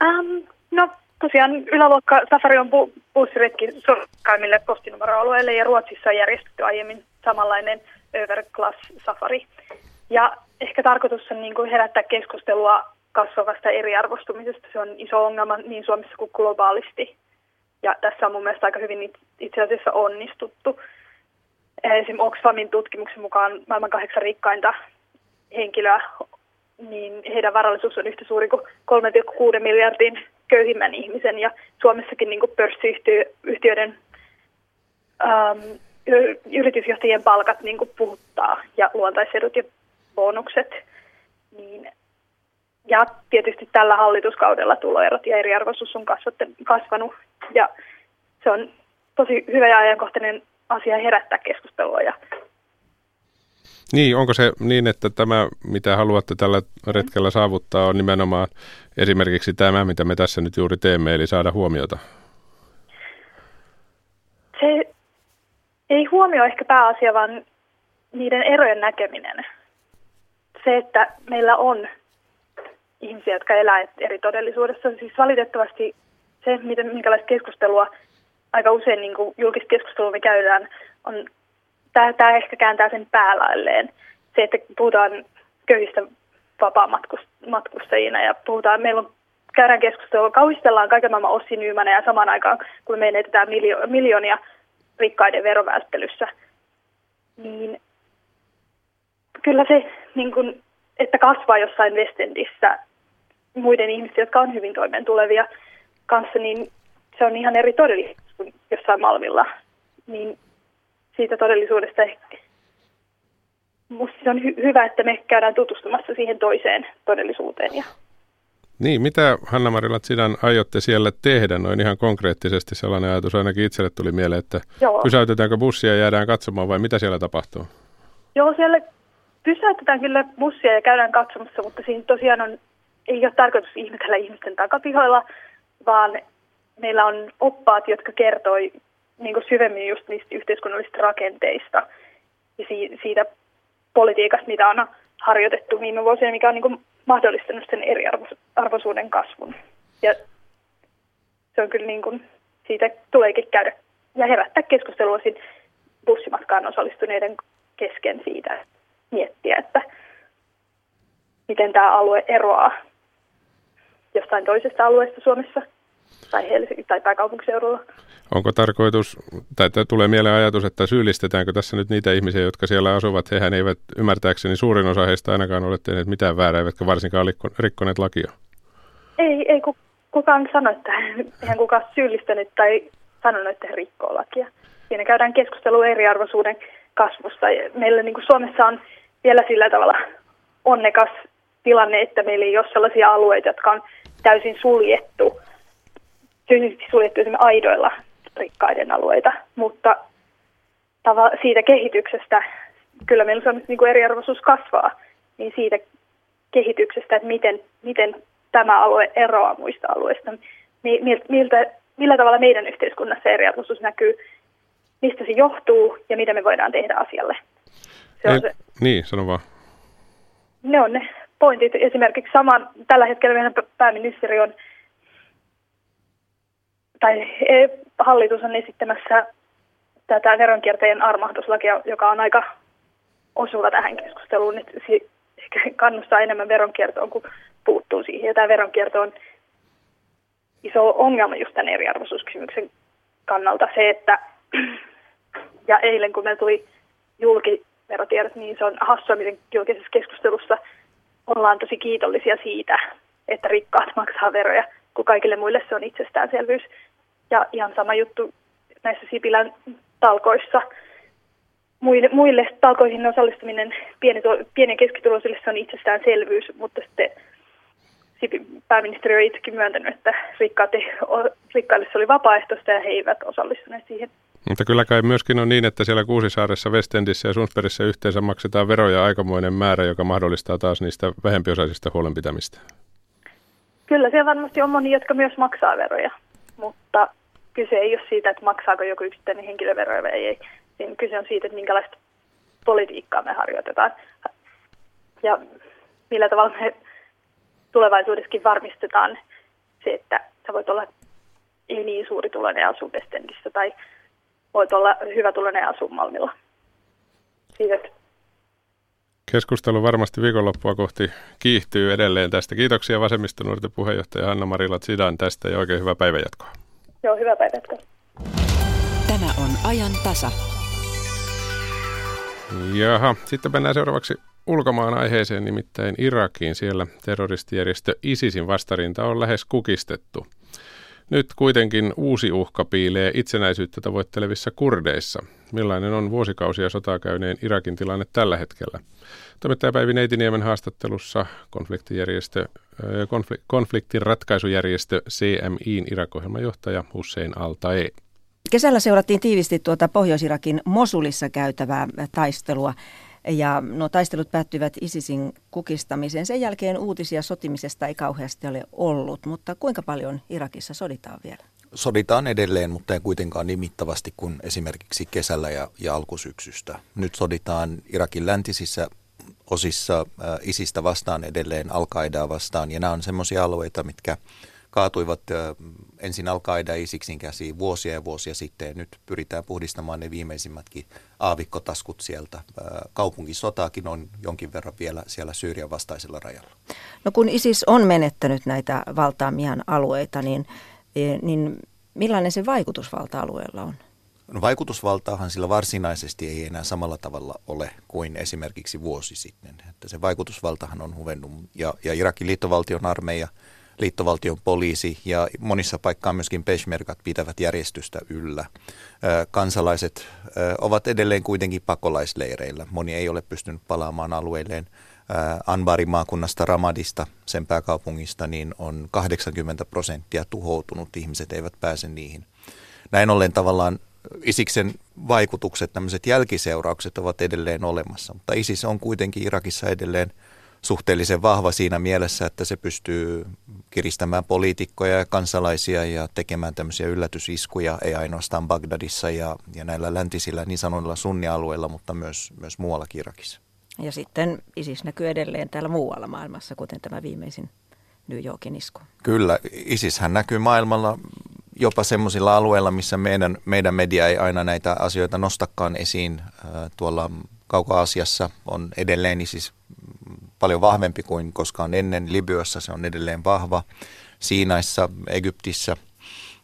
Um, no tosiaan yläluokka Safari on bu- bussiretki sorkkaimmille postinumeroalueille ja Ruotsissa on järjestetty aiemmin samanlainen Overclass Safari. Ja ehkä tarkoitus on niin kuin herättää keskustelua kasvavasta eriarvostumisesta. Se on iso ongelma niin Suomessa kuin globaalisti. Ja tässä on mun mielestä aika hyvin itse asiassa onnistuttu. Esimerkiksi Oxfamin tutkimuksen mukaan maailman kahdeksan rikkainta henkilöä, niin heidän varallisuus on yhtä suuri kuin 3,6 miljardin köyhimmän ihmisen. Ja Suomessakin niin pörssiyhtiöiden yritysjohtajien palkat niin puhuttaa ja luontaisedut ja bonukset. Niin ja tietysti tällä hallituskaudella tuloerot ja eriarvoisuus on kasvanut ja se on tosi hyvä ja ajankohtainen asia herättää keskustelua. Ja niin, onko se niin, että tämä, mitä haluatte tällä retkellä saavuttaa, on nimenomaan esimerkiksi tämä, mitä me tässä nyt juuri teemme, eli saada huomiota? Se ei huomio ehkä pääasia, vaan niiden erojen näkeminen. Se, että meillä on ihmisiä, jotka elää eri todellisuudessa. Siis valitettavasti se, miten, minkälaista keskustelua aika usein niin kuin julkista keskustelua me käydään, on, tämä, tämä ehkä kääntää sen päälailleen. Se, että puhutaan köyhistä vapaamatkustajina ja puhutaan, meillä on käydään keskustelua, kauhistellaan kaiken maailman Ossi ja samaan aikaan, kun me menetetään miljo- miljoonia rikkaiden verovälttelyssä, niin kyllä se, niin kuin, että kasvaa jossain Westendissä muiden ihmisten, jotka on hyvin toimeen tulevia kanssa, niin se on ihan eri todellisuus kuin jossain Malmilla. Niin siitä todellisuudesta ehkä Musta se on hy- hyvä, että me käydään tutustumassa siihen toiseen todellisuuteen. Ja... Niin, mitä Hanna-Marila Sidan aiotte siellä tehdä noin ihan konkreettisesti? Sellainen ajatus ainakin itselle tuli mieleen, että Joo. pysäytetäänkö bussia ja jäädään katsomaan vai mitä siellä tapahtuu? Joo, siellä pysäytetään kyllä bussia ja käydään katsomassa, mutta siinä tosiaan on ei ole tarkoitus ihmetellä ihmisten takapihoilla, vaan meillä on oppaat, jotka kertoi niin kuin syvemmin just niistä yhteiskunnallisista rakenteista ja siitä politiikasta, mitä on harjoitettu viime vuosina, mikä on niin kuin mahdollistanut sen eriarvoisuuden kasvun. Ja se on kyllä niin kuin, siitä tuleekin käydä ja herättää keskustelua bussimatkaan osallistuneiden kesken siitä, miettiä, että miten tämä alue eroaa jostain toisesta alueesta Suomessa tai Helsingin tai pääkaupunkiseudulla. Onko tarkoitus, tai tulee mieleen ajatus, että syyllistetäänkö tässä nyt niitä ihmisiä, jotka siellä asuvat? Hehän eivät ymmärtääkseni suurin osa heistä ainakaan ole tehneet mitään väärää, eivätkä varsinkaan rikkoneet lakia. Ei, ei kukaan sano, että eihän kukaan syyllistänyt tai sanonut, että he rikkoo lakia. Siinä käydään keskustelua eriarvoisuuden kasvusta. Meillä niin kuin Suomessa on vielä sillä tavalla onnekas tilanne, että meillä ei ole sellaisia alueita, jotka on täysin suljettu, suljettu esimerkiksi aidoilla rikkaiden alueita, mutta siitä kehityksestä, kyllä meillä Suomessa niin kuin eriarvoisuus kasvaa, niin siitä kehityksestä, että miten, miten tämä alue eroaa muista alueista, miltä millä tavalla meidän yhteiskunnassa eriarvoisuus näkyy, mistä se johtuu ja mitä me voidaan tehdä asialle. Se on se. Niin, sano vaan. Ne on ne pointit. Esimerkiksi saman, tällä hetkellä meidän pääministeri on, tai hallitus on esittämässä tätä veronkiertäjien armahduslakia, joka on aika osuva tähän keskusteluun, se kannustaa enemmän veronkiertoon kuin puuttuu siihen. Ja tämä veronkierto on iso ongelma just tämän eriarvoisuuskysymyksen kannalta. Se, että ja eilen kun meillä tuli julkiverotiedot, niin se on hassua, miten julkisessa keskustelussa ollaan tosi kiitollisia siitä, että rikkaat maksaa veroja, kun kaikille muille se on itsestäänselvyys. Ja ihan sama juttu näissä Sipilän talkoissa. Muille, muille talkoihin osallistuminen pieni, pieni- ja keskituloisille se on itsestäänselvyys, mutta sitten pääministeri on itsekin myöntänyt, että rikkaat ei, rikkaille se oli vapaaehtoista ja he eivät osallistuneet siihen. Mutta kyllä kai myöskin on niin, että siellä Kuusisaaressa, Westendissä ja Sundsbergissä yhteensä maksetaan veroja aikamoinen määrä, joka mahdollistaa taas niistä vähempiosaisista huolenpitämistä. Kyllä siellä varmasti on moni, jotka myös maksaa veroja, mutta kyse ei ole siitä, että maksaako joku yksittäinen henkilö veroja vai ei. Siinä kyse on siitä, että minkälaista politiikkaa me harjoitetaan ja millä tavalla me tulevaisuudessakin varmistetaan se, että sä voit olla ei niin suuri tuloinen asu tai voit olla hyvä tuloinen asu Malmilla. Siitä. Keskustelu varmasti viikonloppua kohti kiihtyy edelleen tästä. Kiitoksia vasemmistonuorten puheenjohtaja Hanna-Marila Zidan tästä ja oikein hyvää päivänjatkoa. Joo, hyvää päivänjatkoa. Tämä on ajan tasa. Jaha, sitten mennään seuraavaksi ulkomaan aiheeseen, nimittäin Irakiin. Siellä terroristijärjestö ISISin vastarinta on lähes kukistettu. Nyt kuitenkin uusi uhka piilee itsenäisyyttä tavoittelevissa kurdeissa. Millainen on vuosikausia sotaa käyneen Irakin tilanne tällä hetkellä? Toimittaja Päivi Neitiniemen haastattelussa konfliktijärjestö, konflik, konfliktin ratkaisujärjestö CMIin Irak-ohjelman johtaja Hussein Altae. Kesällä seurattiin tiivisti tuota Pohjois-Irakin Mosulissa käytävää taistelua. Ja nuo taistelut päättyivät ISISin kukistamiseen. Sen jälkeen uutisia sotimisesta ei kauheasti ole ollut, mutta kuinka paljon Irakissa soditaan vielä? Soditaan edelleen, mutta ei kuitenkaan niin mittavasti kuin esimerkiksi kesällä ja, ja alkusyksystä. Nyt soditaan Irakin läntisissä osissa äh, ISIStä vastaan edelleen, al vastaan, ja nämä on semmoisia alueita, mitkä kaatuivat ensin al Isiksin käsiin vuosia ja vuosia sitten. Ja nyt pyritään puhdistamaan ne viimeisimmätkin aavikkotaskut sieltä. Kaupunkisotaakin on jonkin verran vielä siellä Syyrian vastaisella rajalla. No kun ISIS on menettänyt näitä valtaamiaan alueita, niin, e, niin millainen se vaikutus valta-alueella on? No vaikutusvaltaahan sillä varsinaisesti ei enää samalla tavalla ole kuin esimerkiksi vuosi sitten. Että se vaikutusvaltahan on huvennut ja, ja Irakin liittovaltion armeija – liittovaltion poliisi ja monissa paikkaa myöskin peshmergat pitävät järjestystä yllä. Kansalaiset ovat edelleen kuitenkin pakolaisleireillä. Moni ei ole pystynyt palaamaan alueilleen. Anbarin maakunnasta Ramadista, sen pääkaupungista, niin on 80 prosenttia tuhoutunut. Ihmiset eivät pääse niihin. Näin ollen tavallaan Isiksen vaikutukset, tämmöiset jälkiseuraukset ovat edelleen olemassa, mutta ISIS on kuitenkin Irakissa edelleen – suhteellisen vahva siinä mielessä, että se pystyy kiristämään poliitikkoja ja kansalaisia ja tekemään tämmöisiä yllätysiskuja, ei ainoastaan Bagdadissa ja, ja näillä läntisillä niin sanoilla sunnialueilla, mutta myös, myös muualla Irakissa. Ja sitten ISIS näkyy edelleen täällä muualla maailmassa, kuten tämä viimeisin New Yorkin isku. Kyllä, ISIShän näkyy maailmalla jopa semmoisilla alueilla, missä meidän, meidän media ei aina näitä asioita nostakaan esiin. Tuolla Kauko-Aasiassa on edelleen ISIS paljon vahvempi kuin koskaan ennen. Libyassa se on edelleen vahva. Siinaissa, Egyptissä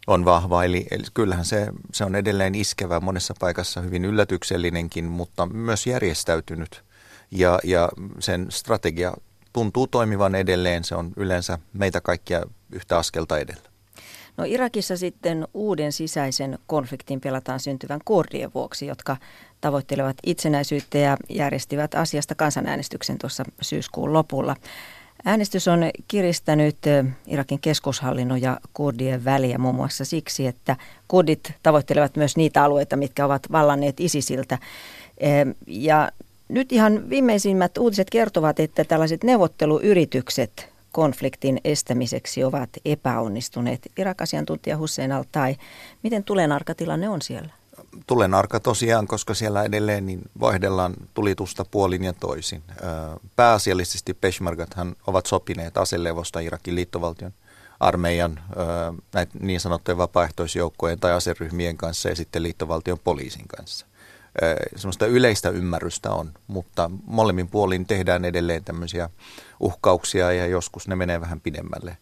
on vahva. Eli, eli kyllähän se, se on edelleen iskevä monessa paikassa hyvin yllätyksellinenkin, mutta myös järjestäytynyt. Ja, ja sen strategia tuntuu toimivan edelleen. Se on yleensä meitä kaikkia yhtä askelta edellä. No Irakissa sitten uuden sisäisen konfliktin pelataan syntyvän kurdien vuoksi, jotka tavoittelevat itsenäisyyttä ja järjestivät asiasta kansanäänestyksen tuossa syyskuun lopulla. Äänestys on kiristänyt Irakin keskushallinnon ja kurdien väliä muun muassa siksi, että kurdit tavoittelevat myös niitä alueita, mitkä ovat vallanneet ISISiltä. Ja nyt ihan viimeisimmät uutiset kertovat, että tällaiset neuvotteluyritykset konfliktin estämiseksi ovat epäonnistuneet. Irak-asiantuntija Hussein Altai, miten tulenarka tilanne on siellä? Tulenarka tosiaan, koska siellä edelleen niin vaihdellaan tulitusta puolin ja toisin. Pääasiallisesti Peshmergathan ovat sopineet aselevosta Irakin liittovaltion armeijan näitä niin sanottujen vapaaehtoisjoukkojen tai aseryhmien kanssa ja sitten liittovaltion poliisin kanssa. Semmoista yleistä ymmärrystä on, mutta molemmin puolin tehdään edelleen tämmöisiä uhkauksia ja joskus ne menee vähän pidemmälle.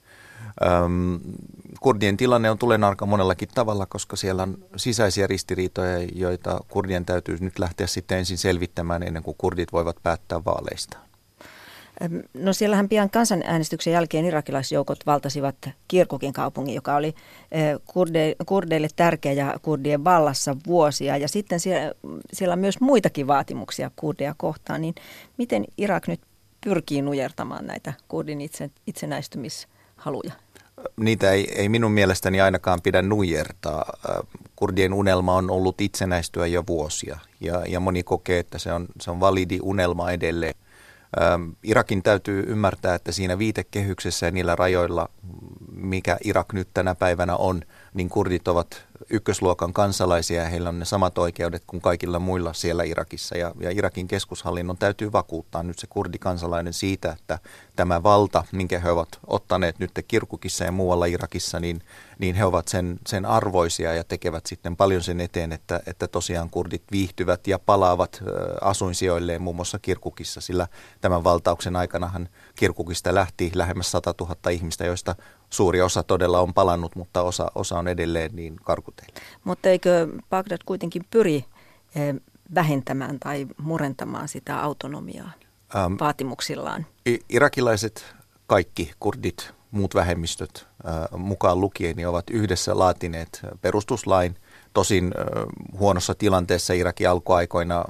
kurdien tilanne on tulenarka monellakin tavalla, koska siellä on sisäisiä ristiriitoja, joita kurdien täytyy nyt lähteä sitten ensin selvittämään ennen kuin kurdit voivat päättää vaaleista. No siellähän pian kansanäänestyksen jälkeen irakilaisjoukot valtasivat Kirkukin kaupungin, joka oli kurde, kurdeille tärkeä ja kurdien vallassa vuosia. Ja sitten siellä, siellä on myös muitakin vaatimuksia kurdeja kohtaan. Niin miten Irak nyt pyrkii nujertamaan näitä kurdin itse, itsenäistymishaluja? Niitä ei, ei minun mielestäni ainakaan pidä nujertaa. Kurdien unelma on ollut itsenäistyä jo vuosia ja, ja moni kokee, että se on, se on validi unelma edelleen. Irakin täytyy ymmärtää, että siinä viitekehyksessä ja niillä rajoilla, mikä Irak nyt tänä päivänä on, niin kurdit ovat ykkösluokan kansalaisia ja heillä on ne samat oikeudet kuin kaikilla muilla siellä Irakissa. Ja, ja Irakin keskushallinnon täytyy vakuuttaa nyt se kurdikansalainen siitä, että tämä valta, minkä he ovat ottaneet nyt Kirkukissa ja muualla Irakissa, niin, niin he ovat sen, sen arvoisia ja tekevät sitten paljon sen eteen, että, että tosiaan kurdit viihtyvät ja palaavat asuinsijoilleen muun muassa Kirkukissa, sillä tämän valtauksen aikanahan Kirkukista lähti lähemmäs 100 000 ihmistä, joista suuri osa todella on palannut, mutta osa, osa on edelleen niin karkuteilla. Mutta eikö Bagdad kuitenkin pyri eh, vähentämään tai murentamaan sitä autonomiaa ähm, vaatimuksillaan? Irakilaiset kaikki kurdit, muut vähemmistöt äh, mukaan lukien, niin ovat yhdessä laatineet perustuslain. Tosin äh, huonossa tilanteessa Irakin alkuaikoina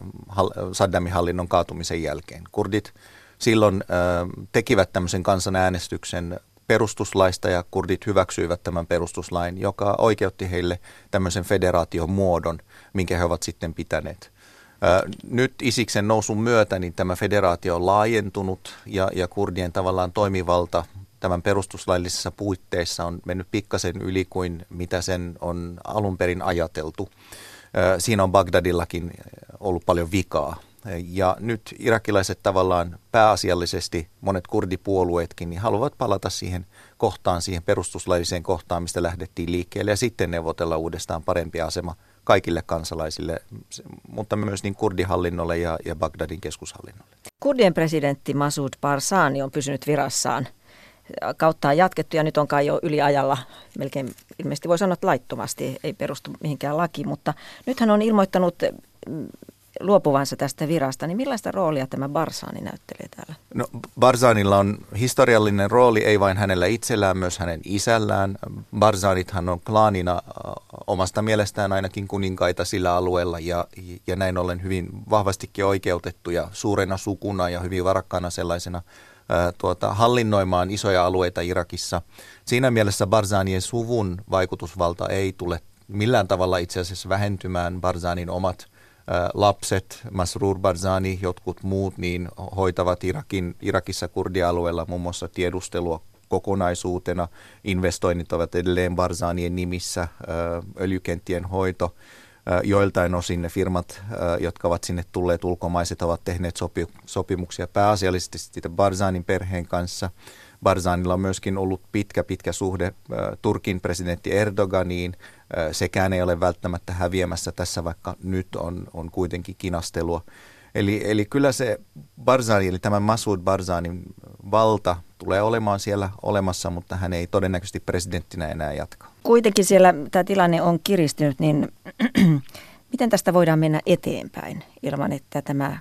Saddamin hallinnon kaatumisen jälkeen. Kurdit silloin äh, tekivät tämmöisen kansanäänestyksen perustuslaista ja kurdit hyväksyivät tämän perustuslain, joka oikeutti heille tämmöisen federaation muodon, minkä he ovat sitten pitäneet. Nyt Isiksen nousun myötä niin tämä federaatio on laajentunut ja, ja kurdien tavallaan toimivalta tämän perustuslaillisissa puitteissa on mennyt pikkasen yli kuin mitä sen on alun perin ajateltu. Siinä on Bagdadillakin ollut paljon vikaa. Ja nyt irakilaiset tavallaan pääasiallisesti, monet kurdipuolueetkin, niin haluavat palata siihen kohtaan, siihen perustuslailliseen kohtaan, mistä lähdettiin liikkeelle ja sitten neuvotella uudestaan parempi asema kaikille kansalaisille, mutta myös niin kurdihallinnolle ja, ja Bagdadin keskushallinnolle. Kurdien presidentti Masud Barzani on pysynyt virassaan. Kautta on jatkettu ja nyt on kai jo yliajalla, melkein ilmeisesti voi sanoa että laittomasti, ei perustu mihinkään lakiin, mutta nyt hän on ilmoittanut luopuvansa tästä virasta, niin millaista roolia tämä Barzani näyttelee täällä? No, Barzanilla on historiallinen rooli, ei vain hänellä itsellään, myös hänen isällään. Barzanithan on klaanina omasta mielestään ainakin kuninkaita sillä alueella ja, ja näin ollen hyvin vahvastikin oikeutettuja suurena sukuna ja hyvin varakkaana sellaisena tuota, hallinnoimaan isoja alueita Irakissa. Siinä mielessä Barzanien suvun vaikutusvalta ei tule millään tavalla itse asiassa vähentymään. Barzanin omat lapset, Masrur Barzani, jotkut muut, niin hoitavat Irakin, Irakissa kurdialueella muun muassa tiedustelua kokonaisuutena. Investoinnit ovat edelleen Barzanien nimissä, öljykenttien hoito. Joiltain osin ne firmat, jotka ovat sinne tulleet ulkomaiset, ovat tehneet sopi, sopimuksia pääasiallisesti siitä Barzanin perheen kanssa. Barzanilla on myöskin ollut pitkä, pitkä suhde Turkin presidentti Erdoganiin. Sekään ei ole välttämättä häviämässä tässä, vaikka nyt on, on kuitenkin kinastelua. Eli, eli kyllä se Barzani, eli tämä Masud Barzanin valta tulee olemaan siellä olemassa, mutta hän ei todennäköisesti presidenttinä enää jatka. Kuitenkin siellä tämä tilanne on kiristynyt, niin miten tästä voidaan mennä eteenpäin ilman, että tämä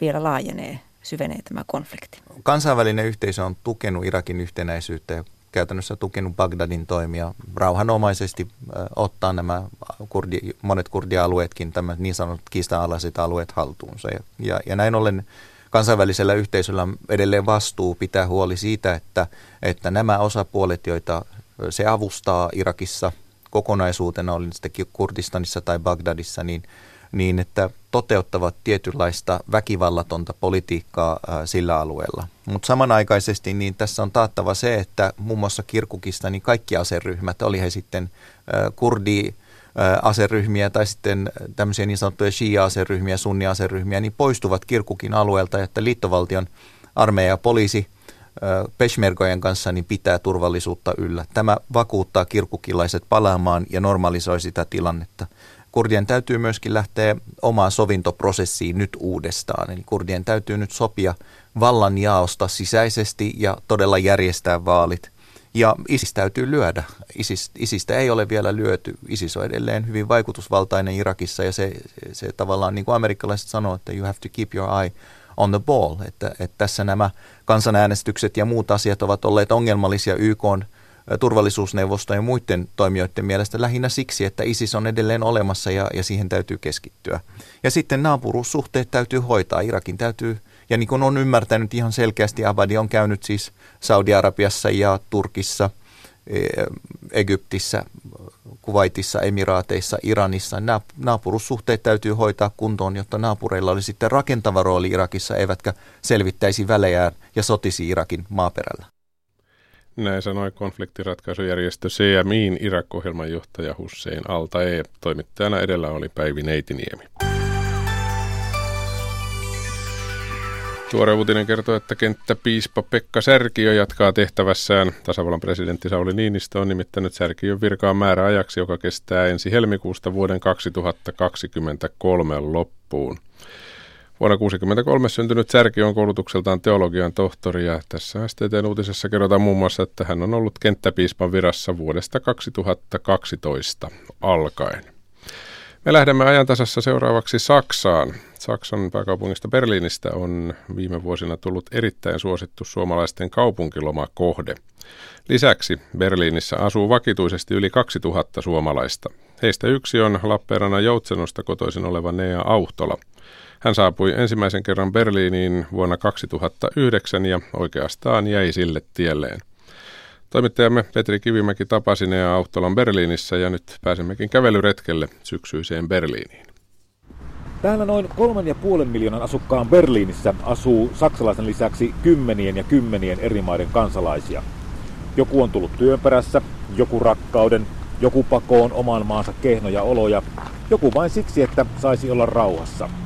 vielä laajenee syvenee tämä konflikti? Kansainvälinen yhteisö on tukenut Irakin yhtenäisyyttä ja käytännössä tukenut Bagdadin toimia rauhanomaisesti ottaa nämä kurdi, monet kurdialueetkin, tämä niin sanotut kiistanalaiset alueet haltuunsa. Ja, ja, ja näin ollen kansainvälisellä yhteisöllä on edelleen vastuu pitää huoli siitä, että, että nämä osapuolet, joita se avustaa Irakissa kokonaisuutena, oli sitten Kurdistanissa tai Bagdadissa, niin, niin että toteuttavat tietynlaista väkivallatonta politiikkaa sillä alueella. Mutta samanaikaisesti niin tässä on taattava se, että muun muassa Kirkukista niin kaikki aseryhmät, oli he sitten kurdi aseryhmiä tai sitten tämmöisiä niin sanottuja shia-aseryhmiä, sunni-aseryhmiä, niin poistuvat Kirkukin alueelta, että liittovaltion armeija ja poliisi peshmergojen kanssa niin pitää turvallisuutta yllä. Tämä vakuuttaa kirkukilaiset palaamaan ja normalisoi sitä tilannetta. Kurdien täytyy myöskin lähteä omaan sovintoprosessiin nyt uudestaan. Eli kurdien täytyy nyt sopia vallanjaosta sisäisesti ja todella järjestää vaalit. Ja ISIS täytyy lyödä. ISIS, ISISistä ei ole vielä lyöty. ISIS on edelleen hyvin vaikutusvaltainen Irakissa ja se, se tavallaan niin kuin amerikkalaiset sanoo, että you have to keep your eye on the ball. Että, että tässä nämä kansanäänestykset ja muut asiat ovat olleet ongelmallisia YK turvallisuusneuvoston ja muiden toimijoiden mielestä lähinnä siksi, että ISIS on edelleen olemassa ja, ja siihen täytyy keskittyä. Ja sitten naapuruussuhteet täytyy hoitaa. Irakin täytyy, ja niin kuin on ymmärtänyt ihan selkeästi, Abadi on käynyt siis Saudi-Arabiassa ja Turkissa, e, Egyptissä, Kuwaitissa, Emiraateissa, Iranissa. Nämä naapurussuhteet täytyy hoitaa kuntoon, jotta naapureilla oli sitten rakentava rooli Irakissa, eivätkä selvittäisi välejään ja sotisi Irakin maaperällä. Näin sanoi konfliktiratkaisujärjestö CMIin Irak-ohjelman johtaja Hussein Altae. Toimittajana edellä oli Päivi Neitiniemi. Tuore uutinen kertoo, että kenttäpiispa Pekka Särkiö jatkaa tehtävässään. Tasavallan presidentti Sauli Niinistö on nimittänyt Särkiön virkaan määräajaksi, joka kestää ensi helmikuusta vuoden 2023 loppuun. Vuonna 1963 syntynyt Särki on koulutukseltaan teologian tohtori ja tässä STTn uutisessa kerrotaan muun muassa, että hän on ollut kenttäpiispan virassa vuodesta 2012 alkaen. Me lähdemme ajantasassa seuraavaksi Saksaan. Saksan pääkaupungista Berliinistä on viime vuosina tullut erittäin suosittu suomalaisten kaupunkilomakohde. Lisäksi Berliinissä asuu vakituisesti yli 2000 suomalaista. Heistä yksi on Lappeenrannan Joutsenosta kotoisin oleva Nea Auhtola – hän saapui ensimmäisen kerran Berliiniin vuonna 2009 ja oikeastaan jäi sille tielleen. Toimittajamme Petri Kivimäki tapasi Nea Auhtolan Berliinissä ja nyt pääsemmekin kävelyretkelle syksyiseen Berliiniin. Täällä noin kolmen ja puolen miljoonan asukkaan Berliinissä asuu saksalaisen lisäksi kymmenien ja kymmenien eri maiden kansalaisia. Joku on tullut työn perässä, joku rakkauden, joku pakoon oman maansa kehnoja oloja, joku vain siksi, että saisi olla rauhassa –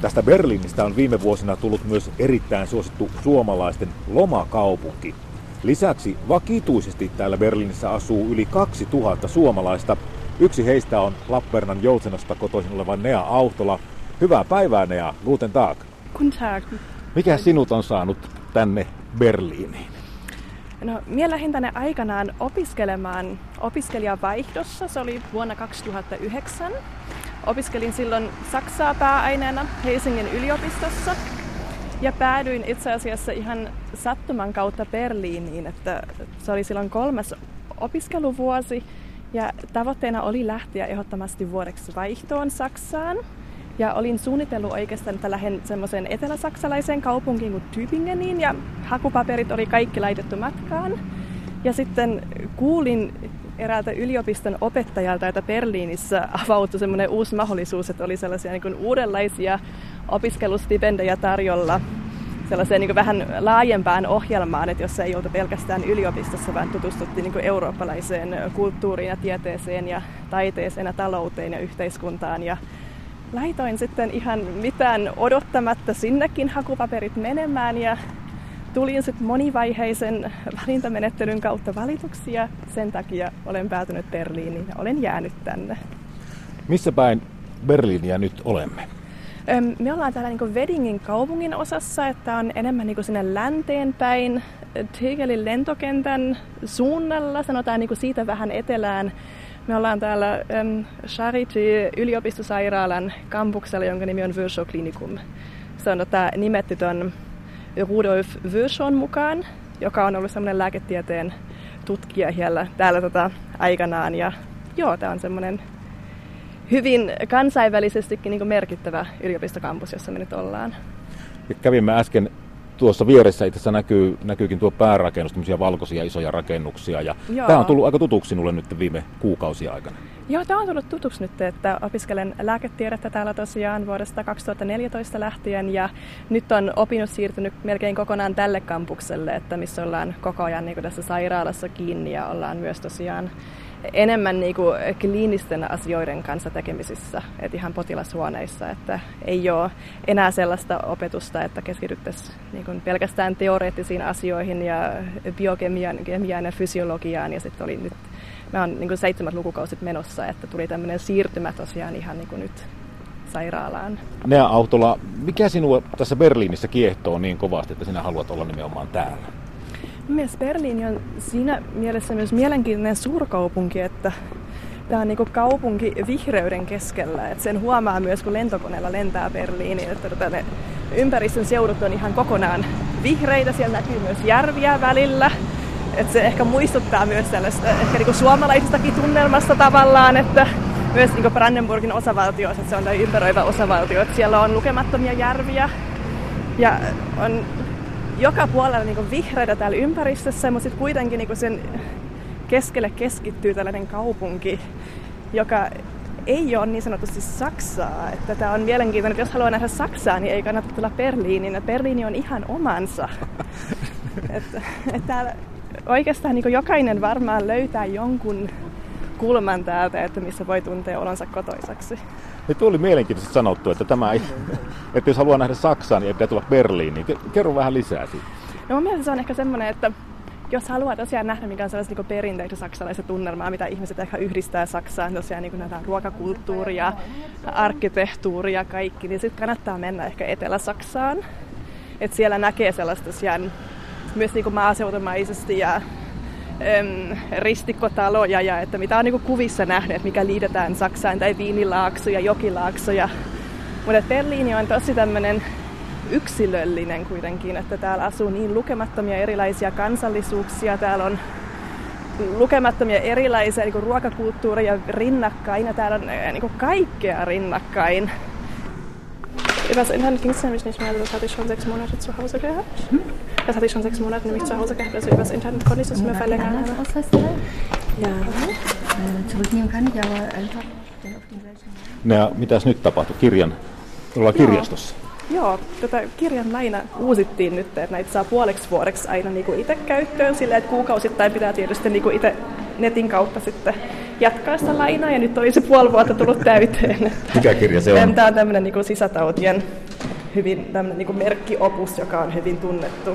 Tästä Berliinistä on viime vuosina tullut myös erittäin suosittu suomalaisten lomakaupunki. Lisäksi vakituisesti täällä Berliinissä asuu yli 2000 suomalaista. Yksi heistä on Lappeenrannan Joutsenosta kotoisin oleva Nea Autola. Hyvää päivää Nea, guten tag. Guten tag. Mikä sinut on saanut tänne Berliiniin? No, minä lähdin tänne aikanaan opiskelemaan opiskelijavaihdossa. Se oli vuonna 2009. Opiskelin silloin Saksaa pääaineena Helsingin yliopistossa ja päädyin itse asiassa ihan sattuman kautta Berliiniin, että se oli silloin kolmas opiskeluvuosi ja tavoitteena oli lähteä ehdottomasti vuodeksi vaihtoon Saksaan. Ja olin suunnitellut oikeastaan, että lähden semmoiseen etelä-saksalaiseen kaupunkiin kuin Tübingeniin ja hakupaperit oli kaikki laitettu matkaan. Ja sitten kuulin eräältä yliopiston opettajalta, että Berliinissä avautui semmoinen uusi mahdollisuus, että oli sellaisia niin kuin uudenlaisia opiskelustipendejä tarjolla sellaiseen niin vähän laajempaan ohjelmaan, että jossa ei oltu pelkästään yliopistossa, vaan tutustuttiin niin eurooppalaiseen kulttuuriin ja tieteeseen ja taiteeseen ja talouteen ja yhteiskuntaan. Ja laitoin sitten ihan mitään odottamatta sinnekin hakupaperit menemään ja tulin sitten monivaiheisen valintamenettelyn kautta valituksi ja sen takia olen päätynyt Berliiniin ja olen jäänyt tänne. Missä päin Berliiniä nyt olemme? Me ollaan täällä niin Vedingin kaupungin osassa, että on enemmän niin sinne länteen päin, Tegelin lentokentän suunnalla, sanotaan niin siitä vähän etelään. Me ollaan täällä ähm, Charité yliopistosairaalan kampuksella, jonka nimi on Virchow Klinikum. Se on tota, nimetty ton Rudolf Virchown mukaan, joka on ollut semmoinen lääketieteen tutkija siellä, täällä tota, aikanaan. Ja joo, tämä on semmoinen hyvin kansainvälisestikin niin merkittävä yliopistokampus, jossa me nyt ollaan. Ja kävimme äsken tuossa vieressä itse asiassa näkyy, näkyykin tuo päärakennus, tämmöisiä valkoisia isoja rakennuksia. Ja tämä on tullut aika tutuksi sinulle nyt viime kuukausia aikana. Joo, tämä on tullut tutuksi nyt, että opiskelen lääketiedettä täällä tosiaan vuodesta 2014 lähtien ja nyt on opinnot siirtynyt melkein kokonaan tälle kampukselle, että missä ollaan koko ajan niin tässä sairaalassa kiinni ja ollaan myös tosiaan enemmän niin kuin kliinisten asioiden kanssa tekemisissä, että ihan potilashuoneissa, että ei ole enää sellaista opetusta, että keskityttäisiin niin kuin pelkästään teoreettisiin asioihin ja biokemiaan kemiaan ja fysiologiaan ja sitten oli nyt mä oon niin seitsemät lukukausit menossa, että tuli tämmöinen siirtymä tosiaan ihan niin kuin nyt sairaalaan. Nea Autola, mikä sinua tässä Berliinissä kiehtoo niin kovasti, että sinä haluat olla nimenomaan täällä? Mielestäni Berliini on siinä mielessä myös mielenkiintoinen suurkaupunki, että tämä on niin kaupunki vihreyden keskellä. että sen huomaa myös, kun lentokoneella lentää Berliiniin, että tota ne ympäristön seudut on ihan kokonaan vihreitä. Siellä näkyy myös järviä välillä. Että se ehkä muistuttaa myös tällaista ehkä niin suomalaisistakin tunnelmasta tavallaan, että myös niin Brandenburgin osavaltioissa, että se on tämä ympäröivä osavaltio, että siellä on lukemattomia järviä ja on joka puolella niin vihreitä täällä ympäristössä, mutta sitten kuitenkin niin sen keskelle keskittyy tällainen kaupunki, joka ei ole niin sanotusti Saksaa. Että tämä on mielenkiintoinen, että jos haluaa nähdä Saksaa, niin ei kannata tulla Berliiniin. Berliini on ihan omansa. että, että täällä oikeastaan niin jokainen varmaan löytää jonkun kulman täältä, että missä voi tuntea olonsa kotoisaksi. Ja tuo oli mielenkiintoisesti sanottu, että, tämä ei, että jos haluaa nähdä Saksaa, niin ei pitää tulla Berliiniin. Kerro vähän lisää siitä. No mun mielestä se on ehkä semmoinen, että jos haluaa tosiaan nähdä, mikä on sellaista niin perinteistä saksalaista tunnelmaa, mitä ihmiset ehkä yhdistää Saksaan, tosiaan niin näitä ruokakulttuuria, arkkitehtuuria ja kaikki, niin sitten kannattaa mennä ehkä Etelä-Saksaan. Et siellä näkee sellaista tosiaan myös niin maaseutumaisesti ja äm, ristikkotaloja ja että mitä on niin kuvissa nähnyt, mikä liitetään Saksaan tai Viinilaakso ja Jokilaakso. mutta Berliini on tosi tämmöinen yksilöllinen kuitenkin, että täällä asuu niin lukemattomia erilaisia kansallisuuksia. Täällä on lukemattomia erilaisia niin ruokakulttuureja rinnakkain ja täällä on niin kaikkea rinnakkain. Übers Internet ging es nämlich nicht mehr, also das hatte ich schon sechs Monate zu Hause gehabt. Hm? Das hatte ich schon sechs Monate nämlich zu Hause gehabt, also übers Internet konnte ich das mehr verlängern. Ja, zurücknehmen kann ich, aber einfach auf den gleichen... Ja, mitäs nyt tapahtui? Kirjan, ollaan kirjastossa. Joo, tätä kirjan laina uusittiin nyt, että näitä saa puoleksi vuodeksi aina niin itse käyttöön silleen, että kuukausittain pitää tietysti niin itse netin kautta sitten jatkaa sitä lainaa ja nyt on se puoli vuotta tullut täyteen. Mikä kirja se on? Tämä on tämmöinen niin sisätautien hyvin tämmöinen niin merkkiopus, joka on hyvin tunnettu.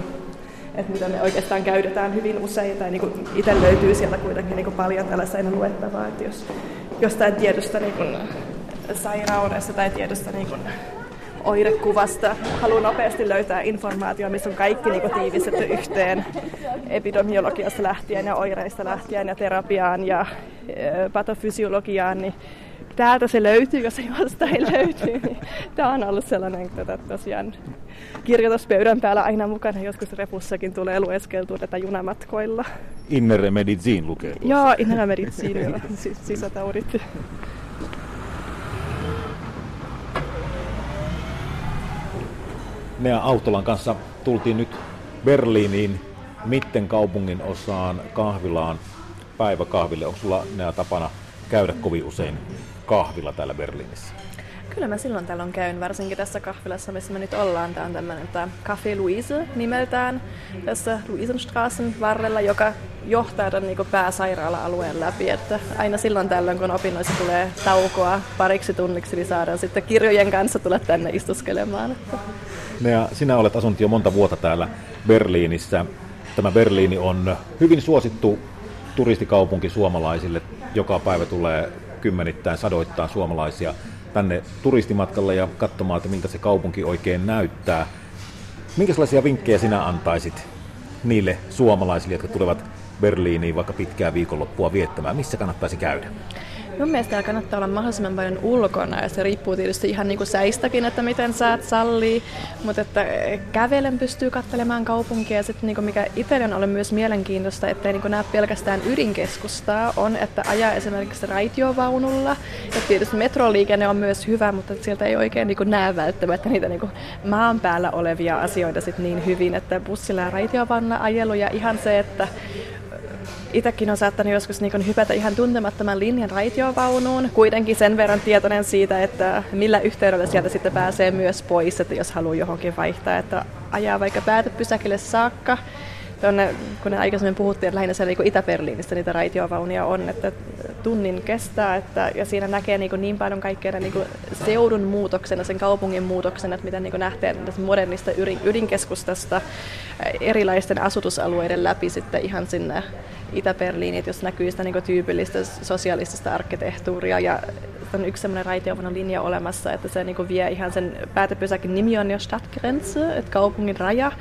Että mitä me oikeastaan käytetään hyvin usein, tai niin itse löytyy sieltä kuitenkin niin paljon tällaista luettavaa, että jos jostain tietystä niin kuin, sairaudesta tai tietystä niin kuin, oirekuvasta. Haluan nopeasti löytää informaatiota, missä on kaikki niin tiivistetty yhteen epidemiologiasta lähtien ja oireista lähtien ja terapiaan ja patofysiologiaan, niin täältä se löytyy, jos ei jostain löytyy. Niin tämä on ollut sellainen tätä tosiaan kirjoituspöydän päällä aina mukana. Joskus repussakin tulee lueskeltua tätä junamatkoilla. Innere Medizin lukee tuossa. Joo, Innere Medizin, sisätaudit. Nea Autolan kanssa tultiin nyt Berliiniin Mitten kaupungin osaan kahvilaan päiväkahville. Onko sulla Nea tapana käydä kovin usein kahvilla täällä Berliinissä? Kyllä mä silloin tällöin käyn, varsinkin tässä kahvilassa, missä me nyt ollaan. Tämä on tämmöinen tämä Café Louise nimeltään tässä Luisenstraßen varrella, joka johtaa tämän niin pääsairaala-alueen läpi. Että aina silloin tällöin, kun opinnoissa tulee taukoa pariksi tunniksi, niin saadaan sitten kirjojen kanssa tulla tänne istuskelemaan. Että. Ja sinä olet asunut jo monta vuotta täällä Berliinissä. Tämä Berliini on hyvin suosittu turistikaupunki suomalaisille. Joka päivä tulee kymmenittäin, sadoittain suomalaisia tänne turistimatkalle ja katsomaan, että miltä se kaupunki oikein näyttää. Minkälaisia vinkkejä sinä antaisit niille suomalaisille, jotka tulevat Berliiniin vaikka pitkää viikonloppua viettämään? Missä kannattaisi käydä? Mun mielestä kannattaa olla mahdollisimman paljon ulkona ja se riippuu tietysti ihan niin kuin säistäkin, että miten saat sallii, mutta että kävelen pystyy katselemaan kaupunkia ja sitten niin mikä itselle on ollut myös mielenkiintoista, ettei niin näe pelkästään ydinkeskustaa, on, että ajaa esimerkiksi raitiovaunulla ja tietysti metroliikenne on myös hyvä, mutta sieltä ei oikein niin näe välttämättä niitä niin maan päällä olevia asioita sit niin hyvin, että bussilla ja raitiovaunulla ajelu ja ihan se, että itsekin on saattanut joskus niin hypätä ihan tuntemattoman linjan raitiovaunuun, kuitenkin sen verran tietoinen siitä, että millä yhteydellä sieltä sitten pääsee myös pois, että jos haluaa johonkin vaihtaa, että ajaa vaikka päätepysäkille saakka, Tuonne, kun aikaisemmin puhuttiin, että lähinnä siellä niin Itä-Berliinissä niitä raitiovaunia on, että tunnin kestää, että, ja siinä näkee niin, niin paljon kaikkea niin seudun muutoksena, sen kaupungin muutoksena, että miten niin nähtee modernista ydinkeskustasta erilaisten asutusalueiden läpi sitten ihan sinne Itä-Berliiniin, että jos näkyy sitä niin tyypillistä sosiaalistista arkkitehtuuria ja on yksi sellainen raitiovana linja olemassa, että se niin vie ihan sen päätepysäkin nimi on jo Stadtgrenze, että kaupungin raja,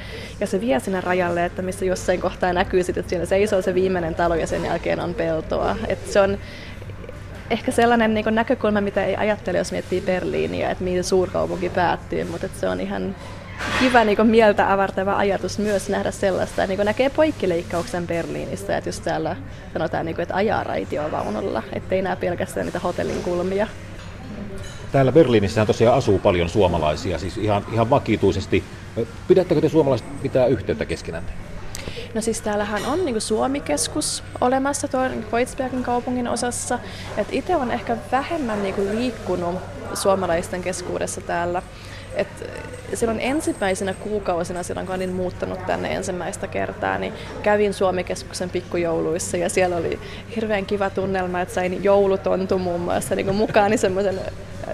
ja se vie sinne rajalle, että missä jossain kohtaa näkyy sitten, että siinä seisoo se viimeinen talo ja sen jälkeen on peltoa. Että se on ehkä sellainen niin näkökulma, mitä ei ajattele, jos miettii Berliiniä, että mihin suurkaupunki päättyy, mutta että se on ihan kiva niin mieltä avartava ajatus myös nähdä sellaista. Niin näkee poikkileikkauksen Berliinissä, että jos täällä sanotaan, niin kuin, että ajaa raitiovaunulla, ettei näe pelkästään niitä hotellin kulmia. Täällä Berliinissä tosiaan asuu paljon suomalaisia, siis ihan, ihan vakituisesti. Pidättekö te suomalaiset pitää yhteyttä keskenään? No siis täällähän on niin Suomikeskus olemassa tuon Kreuzbergin kaupungin osassa. itse on ehkä vähemmän niin liikkunut suomalaisten keskuudessa täällä. Et silloin ensimmäisenä kuukausina, silloin kun olin muuttanut tänne ensimmäistä kertaa, niin kävin Suomikeskuksen pikkujouluissa ja siellä oli hirveän kiva tunnelma, että sain joulutontu muun muassa niin mukaan semmoisen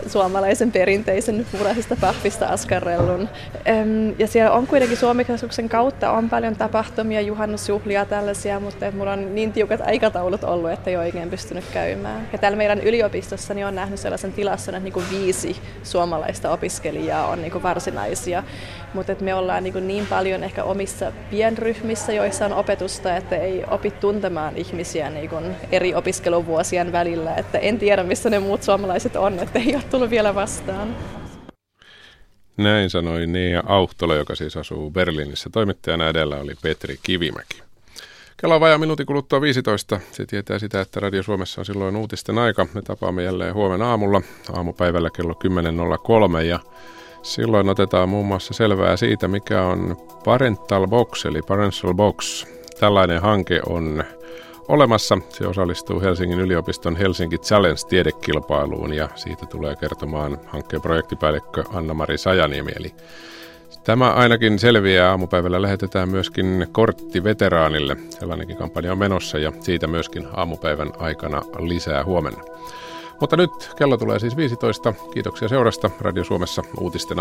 suomalaisen perinteisen puraisesta pahvista askarellun. Ja siellä on kuitenkin Suomikeskuksen kautta on paljon tapahtumia, juhannusjuhlia tällaisia, mutta mulla on niin tiukat aikataulut ollut, että ei oikein pystynyt käymään. Ja täällä meidän yliopistossa niin on nähnyt sellaisen tilassa, että niin viisi suomalaista opiskelijaa on niin varsinaisia mutta me ollaan niin, niin paljon ehkä omissa pienryhmissä, joissa on opetusta, että ei opi tuntemaan ihmisiä niin eri opiskeluvuosien välillä. Että en tiedä, missä ne muut suomalaiset on, että ei tullut vielä vastaan. Näin sanoi Nia Auhtola, joka siis asuu Berliinissä. Toimittajana edellä oli Petri Kivimäki. Kello on vajaa minuutin kuluttua 15. Se tietää sitä, että Radio Suomessa on silloin uutisten aika. Me tapaamme jälleen huomenna aamulla, aamupäivällä kello 10.03 ja Silloin otetaan muun muassa selvää siitä, mikä on Parental Box eli Parental Box. Tällainen hanke on olemassa. Se osallistuu Helsingin yliopiston Helsinki Challenge-tiedekilpailuun ja siitä tulee kertomaan hankkeen projektipäällikkö Anna-Mari Sajaniemi. Eli tämä ainakin selviää. Aamupäivällä lähetetään myöskin kortti veteraanille. Sellainenkin kampanja on menossa ja siitä myöskin aamupäivän aikana lisää huomenna. Mutta nyt kello tulee siis 15. Kiitoksia seurasta Radio Suomessa uutisten